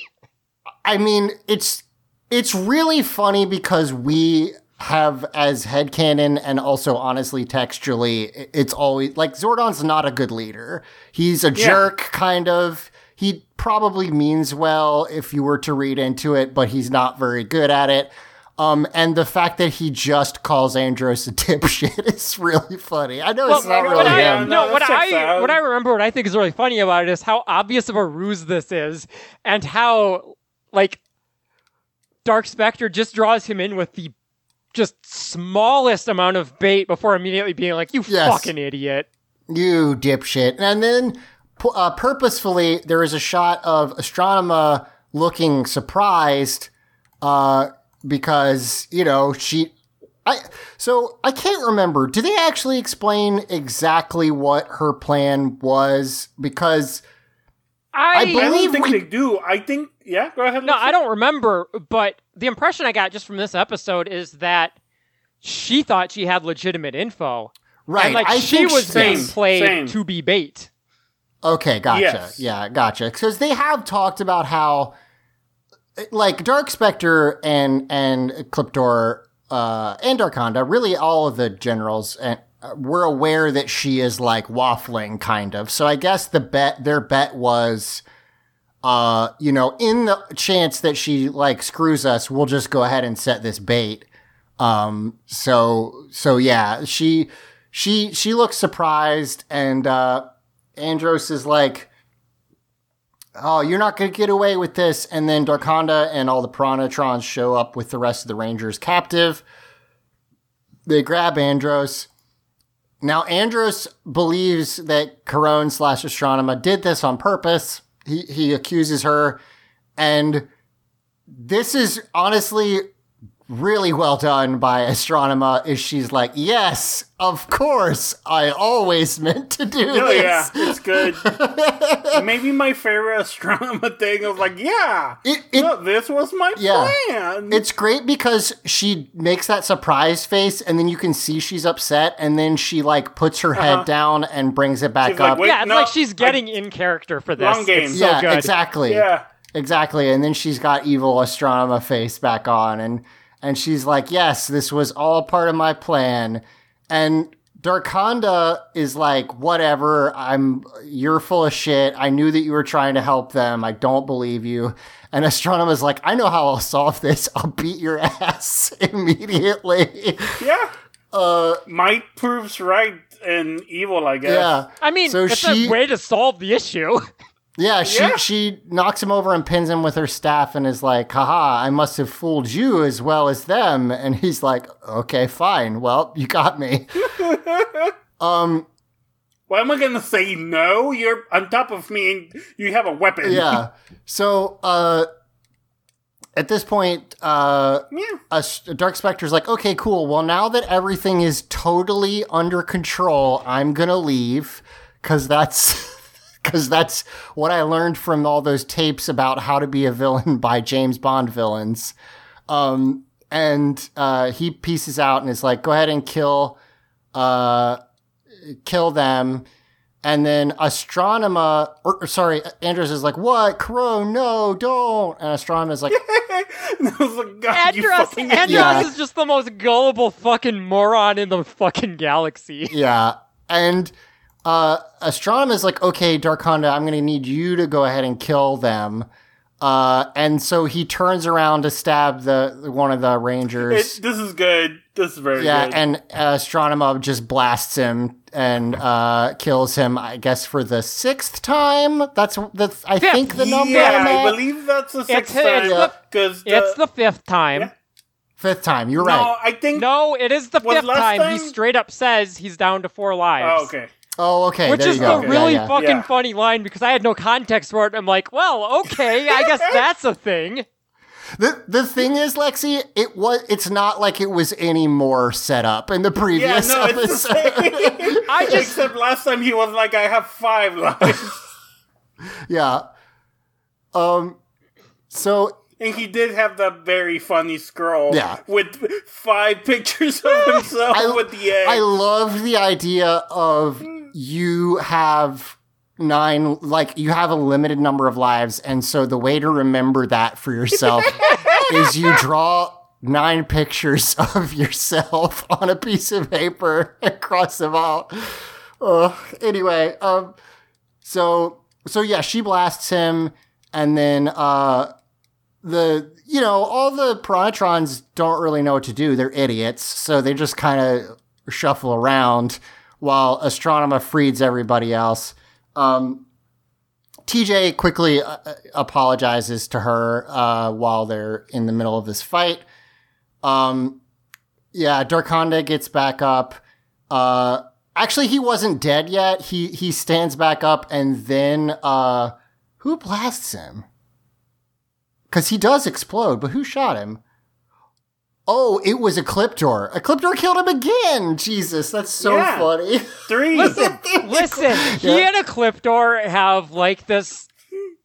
I mean, it's it's really funny because we have as head headcanon and also honestly textually, it's always like Zordon's not a good leader. He's a jerk, kind of. He probably means well if you were to read into it, but he's not very good at it. Um, and the fact that he just calls Andros a dipshit is really funny. I know it's Well, not what really I, him. no, no, what I out. what I remember, what I think is really funny about it is how obvious of a ruse this is, and how like Dark Spectre just draws him in with the just smallest amount of bait before immediately being like, "You Yes. fucking idiot." You dipshit. And then pu- uh, purposefully, there is a shot of Astronema looking surprised uh, because, you know, she. I, so I can't remember. Do they actually explain exactly what her plan was? Because I, I I believe don't think we- they do. I think yeah. Go ahead. no, I don't remember, but the impression I got just from this episode is that she thought she had legitimate info, right, and like I she think was being Same, played same. to be bait. Okay, gotcha. Yes. Yeah, gotcha. Because they have talked about how, like, Dark Spectre and and Ecliptor uh, and Darkonda, really all of the generals, and uh, were aware that she is like waffling, kind of. So I guess the bet, their bet was, uh, you know, in the chance that she like screws us, we'll just go ahead and set this bait. Um, so so yeah, she she she looks surprised and. uh Andros is like, "Oh, you're not going to get away with this." And then Darkonda and all the Piranhatrons show up with the rest of the Rangers captive. They grab Andros. Now Andros believes that Karone slash Astronema did this on purpose. He he accuses her, and this is honestly really well done by Astronema. Is she's like, yes, of course, I always meant to do Oh this. yeah, it's good. Maybe my favorite Astronema thing of like, yeah, It, it, look, this was my Yeah. plan. it's great because she makes that surprise face, and then you can see she's upset, and then she like puts her head down and brings it back Uh-huh. She's up. "Wait, Yeah, it's no, like she's I- getting in character for this. Long game. It's so yeah, good. exactly. yeah. Exactly. And then she's got evil Astronema face back on and and she's like, "Yes, this was all part of my plan." And Darkonda is like, "Whatever. I'm you're full of shit. I knew that you were trying to help them. I don't believe you." And Astronema's like, "I know how I'll solve this. I'll beat your ass immediately." Yeah. uh Might proves right and evil, I guess. yeah. I mean, So it's she- a way to solve the issue. Yeah, she Yeah. she knocks him over and pins him with her staff and is like, haha, I must have fooled you as well as them. And he's like, okay, fine. Well, you got me. um, Why am I gonna say no? You're on top of me and you have a weapon. yeah. So, uh, at this point, uh, Yeah. a s- Dark Spectre's like, okay, cool. Well, now that everything is totally under control, I'm gonna leave because that's because that's what I learned from all those tapes about how to be a villain by James Bond villains. Um, and uh, he pieces out and is like, "Go ahead and kill, uh, kill them." And then Astronema, or, or sorry, Andros is like, "What, Karone? No, don't!" And Astronema is like, And I was like, God, Andros, Andros. Yeah. is just the most gullible fucking moron in the fucking galaxy. "Yeah." And uh, Astronema is like, "Okay, Darkonda, I'm going to need you to go ahead and kill them." Uh, and so he turns around to stab the one of the rangers. It, this is good. This is very good. Yeah, good. and uh, Astronema just blasts him and uh, kills him. I guess for the sixth time. That's that's I think the number. yeah, I'm I at. believe that's the sixth it's, time. the, Because it's the fifth time. Yeah. Fifth time. You're no, right. I think. No, it is the fifth last time. He straight up says he's down to four lives. Oh, okay. Oh, okay. Which there is you go. the Yeah, really yeah. fucking Yeah. funny line because I had no context for it. I'm like, well, okay, I guess that's a thing. The the thing is, Lexi, it was. It's not like it was any more set up in the Yeah, previous no, it's the episode. same. I just- Except last time he was like, I have five lives. yeah. Um. So and he did have that very funny scroll Yeah. with five pictures of himself I- with the egg. I love the idea of you have nine, like you have a limited number of lives, and so the way to remember that for yourself is you draw nine pictures of yourself on a piece of paper and cross them out. Uh, anyway, um, so so yeah, she blasts him, and then uh, the you know all the Piranhatrons don't really know what to do. They're idiots, so they just kind of shuffle around while Astronema frees everybody else. Um, TJ quickly uh, apologizes to her uh, while they're in the middle of this fight. Um, yeah, Darkonda gets back up. Uh, actually, he wasn't dead yet. He he stands back up, and then uh, who blasts him? Because he does explode, but who shot him? Oh, it was Ecliptor. Ecliptor killed him again. Jesus, that's so Yeah. funny. Three. Listen, listen. He and Ecliptor have like this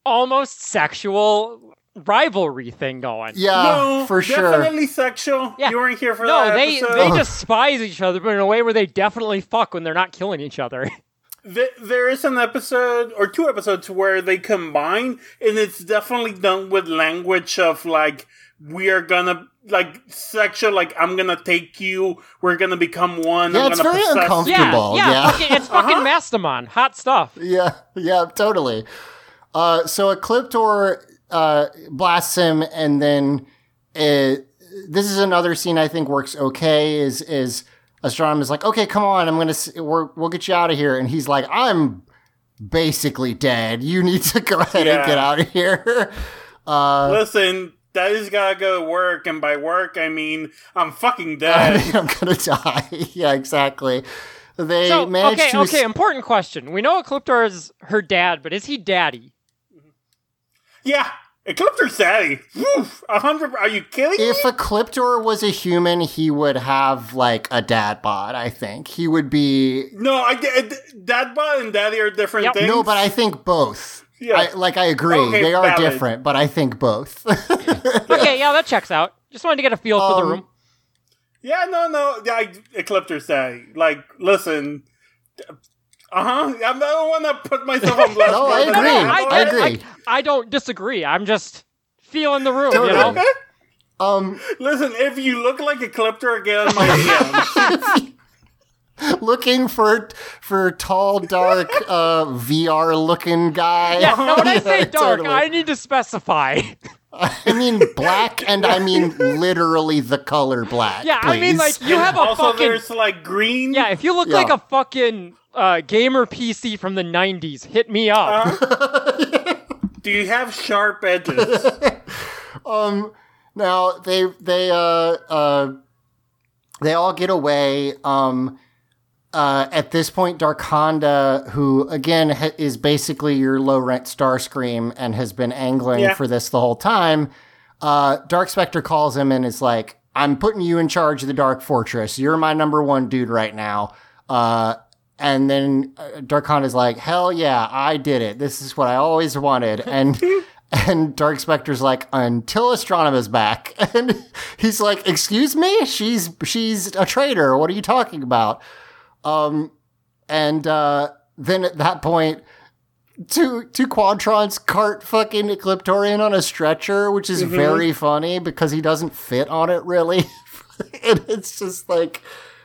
almost sexual rivalry thing going. Yeah, no, for sure. Definitely sexual. Yeah. You weren't here for No, that No, they episode. they despise each other, but in a way where they definitely fuck when they're not killing each other. Th- there is an episode or two episodes where they combine, and it's definitely done with language of like we are gonna like sexual, like I'm gonna take you, we're gonna become one. Yeah, I'm it's gonna very possess uncomfortable. you. yeah, yeah, yeah. Fucking, it's fucking Uh-huh. Mastamon, hot stuff. Yeah, yeah, totally. Uh, so Ecliptor uh, blasts him, and then it, this is another scene I think works okay. Is is Astronema's like, okay, come on, I'm gonna, we're, we'll get you out of here, and he's like, I'm basically dead. You need to go ahead and get out of here. Uh, Listen, daddy's gotta go to work, and by work I mean I'm fucking dead. I'm gonna die. yeah, exactly. They So managed okay, to. okay. Important question. We know Ecliptor is her dad, but is he daddy? yeah, Ecliptor's daddy. Woof, a hundred. Are you kidding me? if Ecliptor was a human, he would have like a dad bod. I think he would be No, I get Dadbot and Daddy are different Yep. things. No, but I think both. Yeah. I, like I agree, Okay, they are valid. different, but I think both. Okay, yeah, that checks out. Just wanted to get a feel for the Um, room. Yeah, no, no. Yeah, I, Ecliptor's daddy. Like, listen. Uh huh. I don't want to put myself on blast. No, I but agree. have I all- get it. agree. I, I don't disagree. I'm just feeling the room, you know. um, Listen, if you look like Ecliptor, get on my DMs. looking for for tall, dark, uh, VR looking guy. Yeah, no, when I say dark, totally. I need to specify. I mean black, and I mean literally the color black. Yeah, I mean, like, you have a also, fucking. there's like green. Yeah, if you look Yeah. like a fucking uh, gamer PC from the 90s, hit me up. Do you have sharp edges? Um, now they they uh uh they all get away. Um, uh, at this point, Darkonda, who again ha- is basically your low rent Starscream and has been angling Yeah. for this the whole time, uh, Dark Spectre calls him and is like, "I'm putting you in charge of the Dark Fortress. You're my number one dude right now." Uh, and then uh, Darkonda's like, "Hell yeah, I did it. This is what I always wanted." And And Dark Spectre's like, until Astronema's back. And he's like, excuse me? She's she's a traitor. What are you talking about? Um and uh then at that point, two two Quantrons cart fucking Ecliptorian on a stretcher, which is very funny because he doesn't fit on it really. and it's just like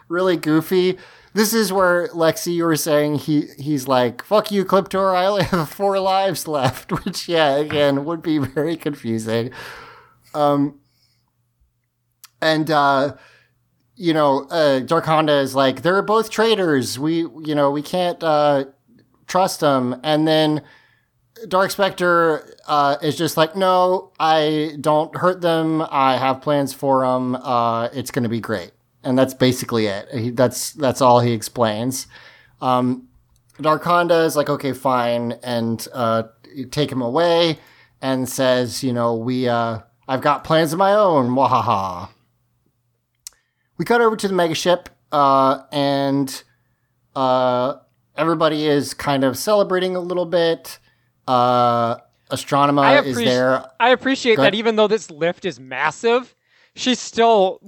really goofy. This is where Lexi, you were saying he he's like, "Fuck you, Cliptor. I only have four lives left," which yeah, again would be very confusing. Um, and uh, you know, uh, Darkonda is like, "They're both traitors. We you know we can't uh, trust them." And then Dark Spectre uh, is just like, "No, I don't hurt them. I have plans for them. Uh, it's going to be great." and that's basically it. He, that's that's all he explains. Um, Darkonda is like, okay, fine, and uh, take him away, and says, you know, we, uh, I've got plans of my own. Wahaha. We cut over to the megaship, uh, and uh, everybody is kind of celebrating a little bit. Uh, Astronema I is there. I appreciate that even though this lift is massive, she still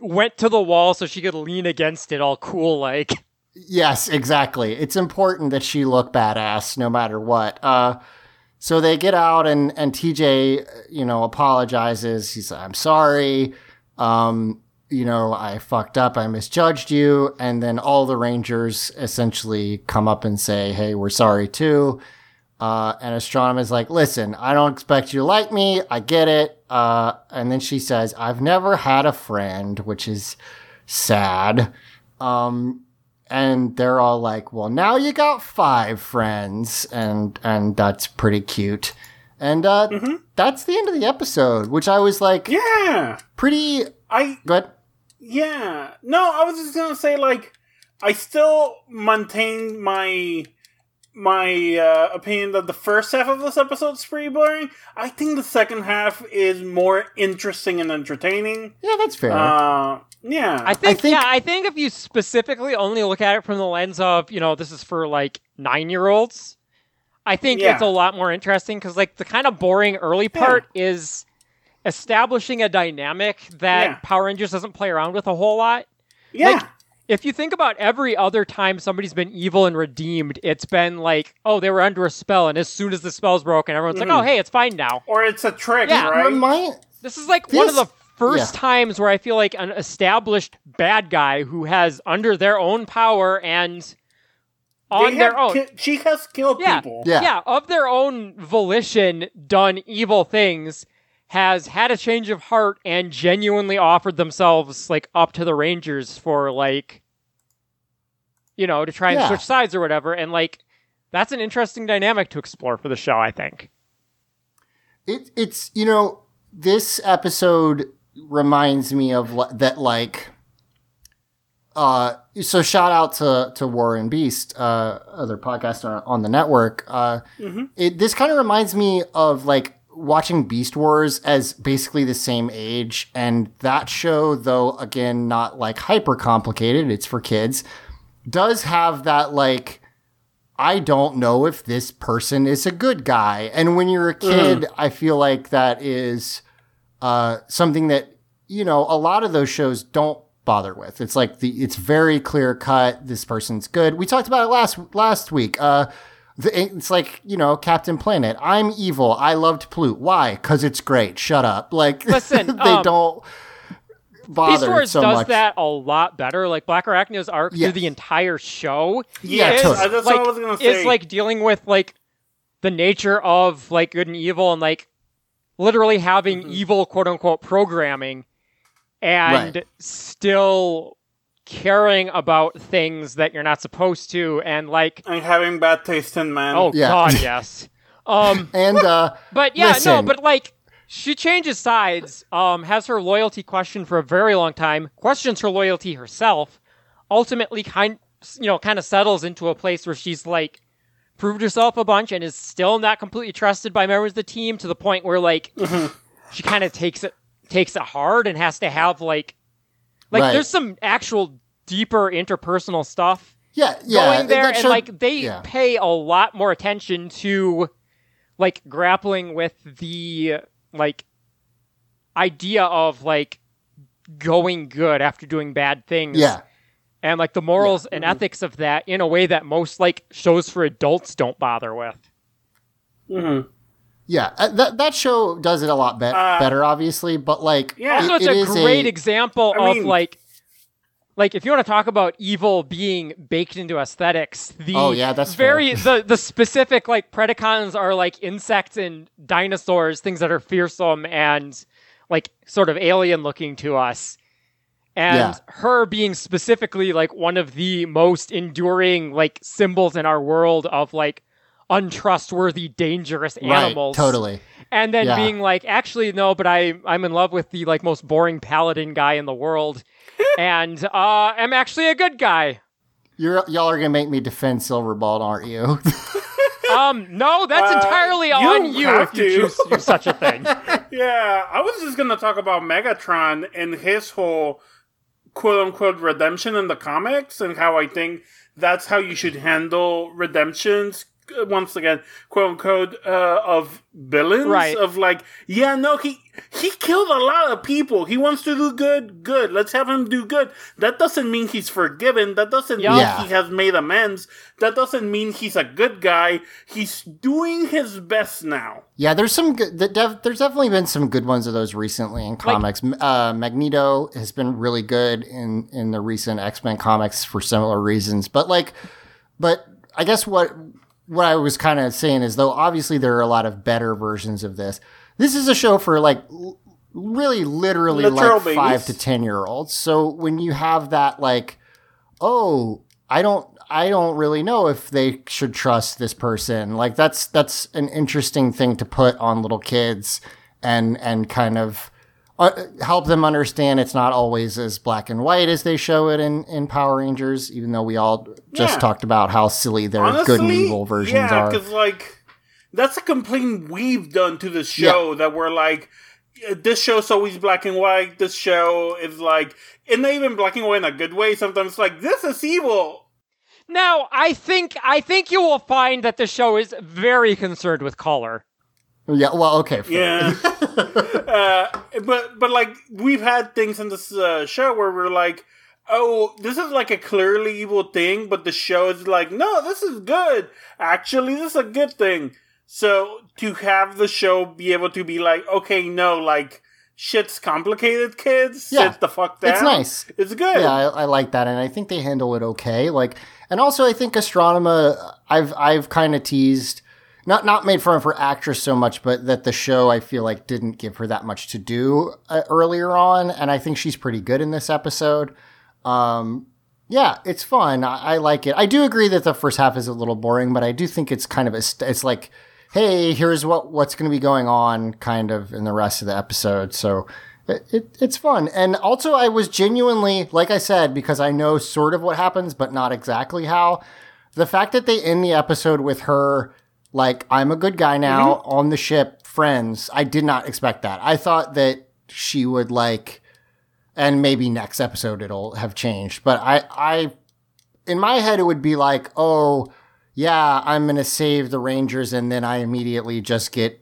went to the wall so she could lean against it all cool like. Yes, exactly. It's important that she look badass no matter what. Uh, so they get out and, and TJ, you know, apologizes. He's like, I'm sorry. Um, you know, I fucked up. I misjudged you. And then all the Rangers essentially come up and say, Hey, we're sorry too. Uh, and Astronema's like, listen, I don't expect you to like me. I get it. Uh, and then she says, I've never had a friend, which is sad. Um, and they're all like, "Well, now you got five friends," and and that's pretty cute. And uh, that's the end of the episode, which I was like, Yeah. pretty I good. Yeah. No, I was just gonna say like I still maintain my my uh, opinion that the first half of this episode is pretty boring. I think the second half is more interesting and entertaining. Yeah, that's fair. Uh, yeah. I think, think- yeah, I think if you specifically only look at it from the lens of, you know, this is for like nine year olds, I think Yeah. it's a lot more interesting because, like, the kind of boring early part is establishing a dynamic that Yeah. Power Rangers doesn't play around with a whole lot. yeah. like- If you think about every other time somebody's been evil and redeemed, it's been like, oh, they were under a spell, and as soon as the spell's broken, everyone's like, oh, mm. hey, it's fine now. or it's a trick, Yeah. right? Remind This is like one of the first yeah. times where I feel like an established bad guy who has under their own power and They on their own ki- she has killed yeah, people. Yeah. of their own volition done evil things has had a change of heart and genuinely offered themselves like up to the Rangers for like you know to try and Yeah. switch sides or whatever and like that's an interesting dynamic to explore for the show I think. it, it's you know this episode reminds me of that like uh so shout out to to Warren Beast uh other podcast on, on the network uh it this kind of reminds me of like watching Beast Wars as basically the same age and that show though again not like hyper complicated it's for kids does have that like I don't know if this person is a good guy. And when you're a kid, I feel like that is uh, something that, you know, a lot of those shows don't bother with. It's like the it's very clear cut. This person's good. We talked about it last last week. Uh, the, it's like you know Captain Planet. I'm evil. I loved Plute. Why? Because it's great. Shut up. Like Listen, they um, don't Beast bother Wars so does much. that a lot better. Like Blackarachnia's arc Yes. through the entire show Yeah, is totally. That's like, what I was gonna say is like dealing with like the nature of like good and evil and like literally having Mm-hmm. evil quote unquote programming and Right. still caring about things that you're not supposed to and like and having bad taste in men. oh Yeah. god yes um and uh, but yeah, no, but like she changes sides, um, has her loyalty questioned for a very long time, questions her loyalty herself, ultimately kind you know, kind of settles into a place where she's like proved herself a bunch and is still not completely trusted by members of the team to the point where like she kind of takes it takes it hard and has to have like like Right. there's some actual deeper interpersonal stuff yeah, yeah, going there that and showed- like they yeah. pay a lot more attention to like grappling with the like idea of like going good after doing bad things. Yeah. And like the morals and ethics of that in a way that most like shows for adults don't bother with. Mm-hmm. Yeah, uh, that that show does it a lot be- Uh, better, obviously. But like, Yeah. Also, it- it's it a is great example I of mean- like, like if you want to talk about evil being baked into aesthetics, the Oh, yeah, that's very the the specific like Predacons are like insects and dinosaurs, things that are fearsome and like sort of alien looking to us. And Yeah. her being specifically like one of the most enduring like symbols in our world of like untrustworthy, dangerous animals right, totally. and then Yeah. being like, actually, no, but I I'm in love with the like most boring paladin guy in the world, and uh, I'm actually a good guy. You're y'all are gonna make me defend Silverbolt, aren't you? Um, no, that's Uh, entirely you on don't you have if you to. choose to do such a thing. Yeah, I was just gonna talk about Megatron and his whole quote unquote redemption in the comics and how I think that's how you should handle redemptions. Uh, Once again, quote unquote, uh, of villains. Right. Of like, yeah, no, he he killed a lot of people. He wants to do good. Good. Let's have him do good. That doesn't mean he's forgiven. That doesn't Yeah. mean Yeah. he has made amends. That doesn't mean he's a good guy. He's doing his best now. yeah, there's some good. the Dev, there's definitely been some good ones of those recently in comics. M uh, Magneto has been really good in in the recent X Men comics for similar reasons. But like, but I guess what what I was kind of saying is though obviously there are a lot of better versions of this. This is a show for like l- really literally Literal like five to ten year olds. So when you have that like, oh, I don't I don't really know if they should trust this person. Like that's that's an interesting thing to put on little kids and and kind of uh, help them understand it's not always as black and white as they show it in in Power Rangers. Even though we all just Yeah. talked about how silly their Honestly, good and evil versions yeah, are. because like that's a complaint we've done to the show that we're like, this show's always black and white. This show is like, and not even black and white in a good way. Sometimes like this is evil. now, I think I think you will find that the show is very concerned with color. Yeah, well, okay. fair. Yeah, uh, but but like we've had things in this uh, show where we're like. Oh, this is like a clearly evil thing, but the show is like, no, this is good. Actually, this is a good thing. So to have the show be able to be like, okay, no, like shit's complicated, kids. Yeah. Sit the fuck down. It's nice. It's good. Yeah, I, I like that, and I think they handle it okay. Like, and also I think Astronema, I've I've kind of teased, not not made fun of her actress so much, but that the show I feel like didn't give her that much to do uh, earlier on, and I think she's pretty good in this episode. Um, yeah, it's fun. I, I like it. I do agree that the first half is a little boring, but I do think it's kind of a, it's like, hey, here's what what's going to be going on, kind of in the rest of the episode. So it, it, it's fun. And also, I was genuinely, like I said, because I know sort of what happens, but not exactly how. The fact that they end the episode with her, like, I'm a good guy now mm-hmm. on the ship, friends, I did not expect that. I thought that she would, like, and maybe next episode it'll have changed. But I, I, in my head, it would be like, oh, yeah, I'm going to save the Rangers, and then I immediately just get,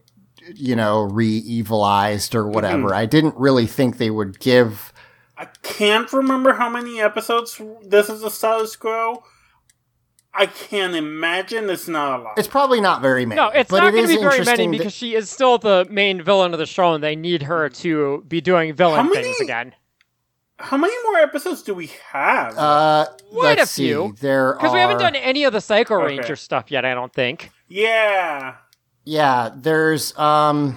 you know, re evilized or whatever. Mm-hmm. I didn't really think they would give. I can't remember how many episodes this is the status quo. I can't imagine it's not a lot. It's probably not very many. No, it's but not it going to be very many interesting that- because she is still the main villain of the show, and they need her to be doing villain many- things again. How many more episodes do we have? uh, Quite let's a few. See, there Because we haven't done any of the Psycho Okay. Ranger stuff yet, I don't think. yeah. Yeah, there's um,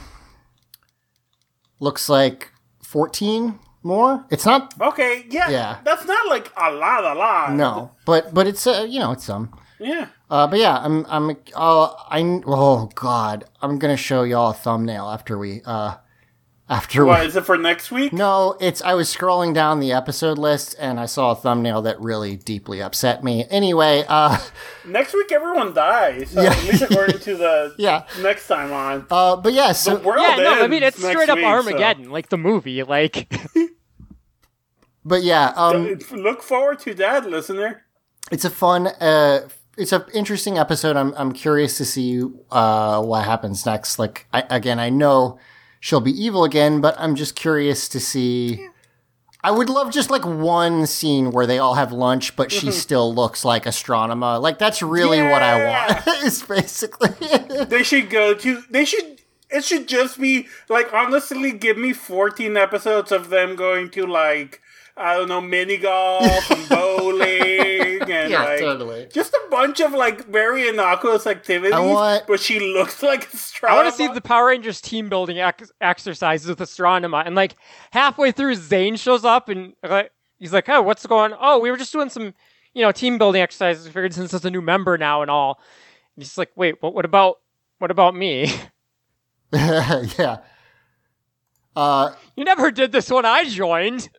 looks like fourteen more. It's not Okay. Yeah. Yeah. That's not like a lot. A lot. no, but but it's uh, you know it's some. Yeah. Uh, but yeah, I'm I'm uh, I oh god, I'm gonna show y'all a thumbnail after we uh after What we. is it for next week? No, it's I was scrolling down the episode list and I saw a thumbnail that really deeply upset me. Anyway, uh Next week, everyone dies. So Yeah. At least according to the Yeah. next time on. uh but yeah, so The world yeah, no, I mean it's straight up week, so- Armageddon, like the movie. Like, but yeah, um Look forward to that, listener. it's a fun uh it's an interesting episode. I'm I'm curious to see uh, what happens next. Like I, again, I know she'll be evil again, but I'm just curious to see. I would love just like one scene where they all have lunch, but she mm-hmm. still looks like Astronema. Like that's really what I want. is basically. They should go to. They should. It should just be like honestly, give me fourteen episodes of them going to like I don't know mini golf and and Yeah, like totally. just a bunch of like very innocuous activities. I want- but she looks like a I want to see the Power Rangers team building ex- exercises with Astronema, and like halfway through, Zhane shows up and like he's like, "Oh, what's going? On? Oh, we were just doing some, you know, team building exercises. We figured since it's a new member now and all." And he's like, "Wait, what? What about what about me? yeah. Uh, you never did this when I joined."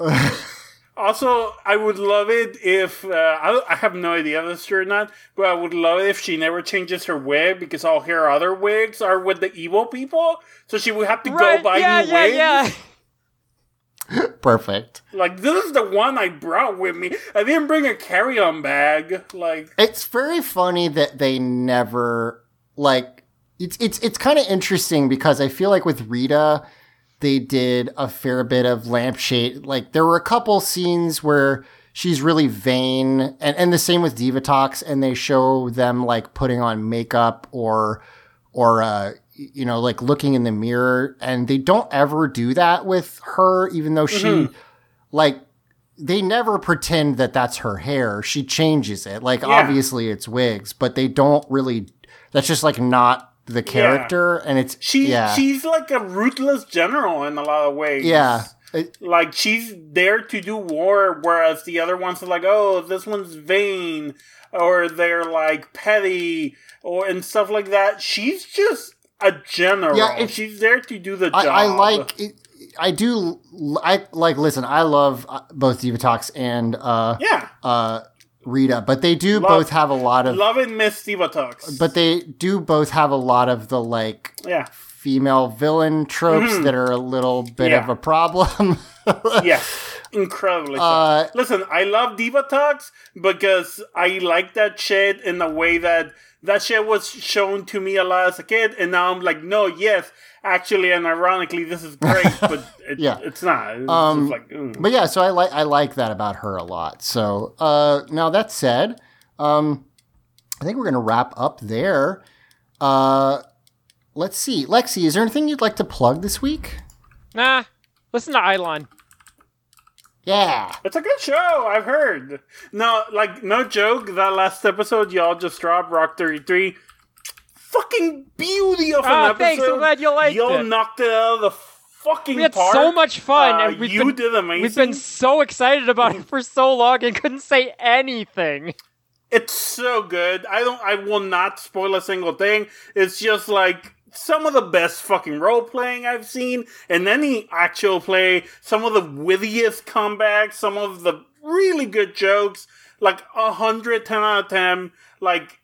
Also, I would love it if uh, I, I have no idea if it's true or not, but I would love it if she never changes her wig because all her other wigs are with the evil people, so she would have to Right? go buy yeah, new yeah, wigs. yeah. perfect. Like this is the one I brought with me. I didn't bring a carry-on bag. Like It's very funny that they never like it's it's it's kind of interesting because I feel like with Rita they did a fair bit of lampshade like there were a couple scenes where she's really vain and and the same with Divatox, and they show them like putting on makeup or or uh you know like looking in the mirror and they don't ever do that with her even though she like they never pretend that that's her hair. She changes it. Like obviously it's wigs, but they don't really. That's just like not the character, and it's she, yeah, she's like a ruthless general in a lot of ways. yeah. It- like she's there to do war, whereas the other ones are like, oh, this one's vain, or they're like petty, or and stuff like that. She's just a general. Yeah, it's- she's there to do the I, job. I like. It, I do. I like. Listen, I love uh, both Divatox and uh, Yeah, uh, Rita, but they do Love- both have a lot of. love and miss Divatox. But they do both have a lot of the like yeah, female villain tropes that are a little bit Mm-hmm. Yeah. of a problem. yes, incredibly. Uh, Listen, I love Divatox because I like that shit in a way that that shit was shown to me a lot as a kid, and now I'm like, no, yes, actually, and ironically, this is great, but it, Yeah. it's not. It's Um, just like. But yeah, so I like I like that about her a lot. So uh, now that said, um, I think we're gonna wrap up there. Uh, let's see, Lexi, is there anything you'd like to plug this week? Nah, listen to Eidolon. Yeah, It's a good show, I've heard. No, like, no joke, that last episode y'all just dropped, Rock 33. Fucking beauty of an Ah, episode. thanks, I'm glad you liked it. Y'all knocked it out of the fucking We had park. so much fun, Uh, and we've you been, did amazing. We've been so excited about it for so long and couldn't say anything. It's so good. I don't. I will not spoil a single thing. It's just like some of the best fucking role playing I've seen, and any actual play. Some of the wittiest comebacks. Some of the really good jokes. Like a hundred, ten out of ten. Like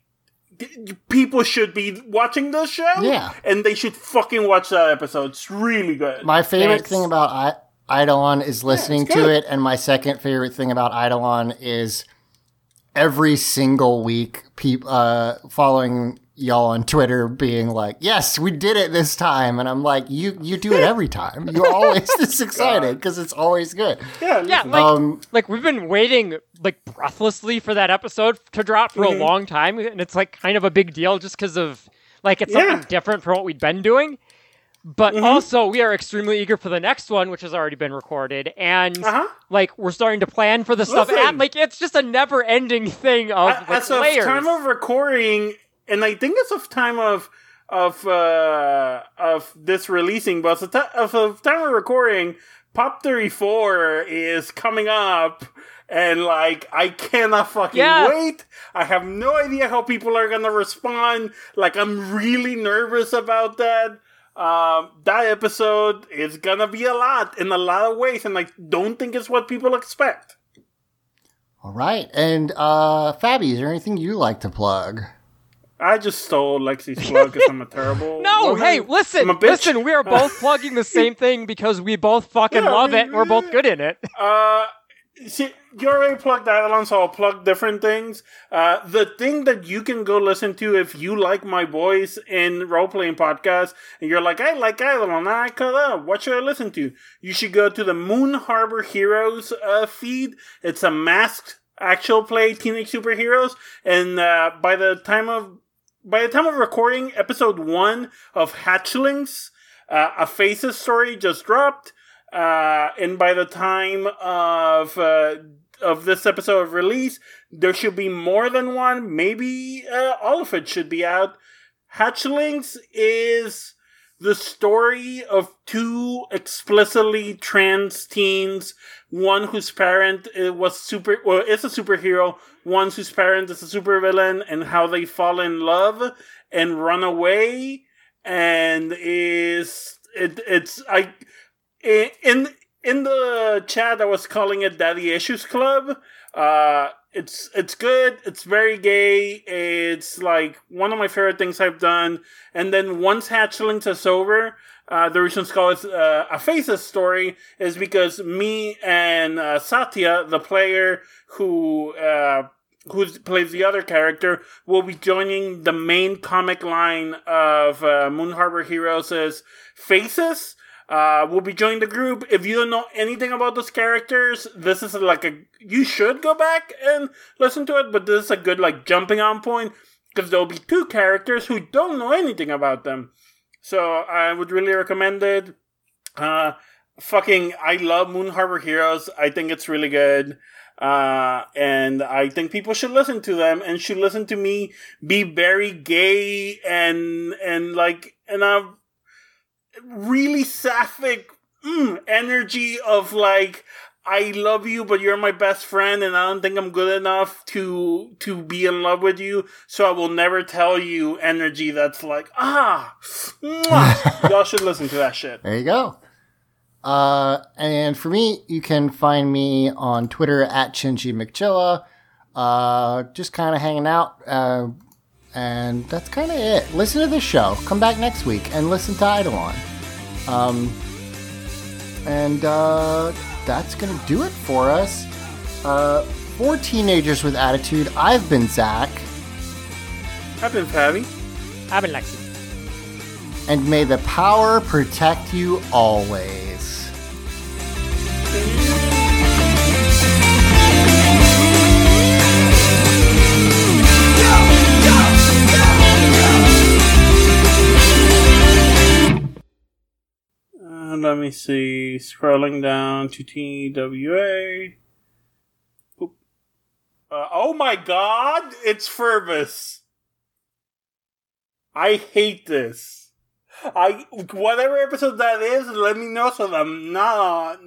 people should be watching this show. Yeah. and they should fucking watch that episode. It's really good. my favorite Thanks. thing about I- Eidolon is listening it's to it, and my second favorite thing about Eidolon is every single week, peop- uh, following y'all on Twitter being like, "Yes, we did it this time," and I'm like, "You you do it every time. You're always this excited because it's always good." yeah, Yeah, like Um, like we've been waiting like breathlessly for that episode to drop for Mm-hmm. a long time, and it's like kind of a big deal just because of like it's Yeah. something different from what we'd been doing. But Mm-hmm. also, we are extremely eager for the next one, which has already been recorded, and Uh-huh. like we're starting to plan for the stuff. Listen. And, like it's just a never-ending thing of like, as of time of recording, and I think it's of time of of uh of this releasing, but as of, ti- as of time of recording, Pop Thirty Four is coming up. And like, I cannot fucking Yeah. wait. I have no idea how people are gonna respond. Like, I'm really nervous about that. Um, that episode is gonna be a lot in a lot of ways, and I don't think it's what people expect. all right, and uh, Fabi, is there anything you like to plug? I just stole Lexi's plug because I'm a terrible. No, woman. hey, listen, I'm a bitch. listen. We are both plugging the same thing because we both fucking Yeah, love we- it. We're both good in it. Uh, see, you already plugged Eidolon, so I'll plug different things. Uh, the thing that you can go listen to if you like my voice in role playing podcasts, and you're like, I like Eidolon, I cut up. What should I listen to? You should go to the Moon Harbor Heroes uh, feed. It's a masked actual play teenage superheroes, and uh, by the time of by the time of recording, episode one of Hatchlings, uh, a Faces story just dropped. Uh, and by the time of uh, of this episode of release, there should be more than one. Maybe uh, all of it should be out. Hatchlings is the story of two explicitly trans teens. One whose parent uh, was super, well, is a superhero. One whose parent is a supervillain, and how they fall in love and run away. And is it? It's I in in the chat I was calling it Daddy Issues Club. Uh it's it's good, it's very gay, it's like one of my favorite things I've done. And then once Hatchlings is over, uh, the reason it's called uh, a Faces story is because me and uh, Satya, the player who uh, who plays the other character, will be joining the main comic line of uh, Moon Harbor Heroes' Faces uh, will be joining the group. If you don't know anything about those characters, this is like a you should go back and listen to it. But this is a good like jumping on point because there'll be two characters who don't know anything about them. So I would really recommend it. Uh, fucking, I love Moon Harbor Heroes. I think it's really good. Uh, and I think people should listen to them and should listen to me be very gay and, and like, and a really sapphic mm, energy of like, I love you, but you're my best friend, and I don't think I'm good enough to to be in love with you. So I will never tell you energy that's like ah. Y'all should listen to that shit. There you go. Uh, and for me, you can find me on Twitter at Shinji McChilla. Uh, just kind of hanging out. Uh, and that's kind of it. Listen to the show. Come back next week and listen to Eidolon. Um, and uh, that's going to do it for us. Uh, for Teenagers with Attitude, I've been Zach. I've been Fabi. I've been Lexi. And may the power protect you always. Let me see. Scrolling down to TWA. Uh, oh my god! It's Furbus. I hate this. I whatever episode that is, let me know so that I'm not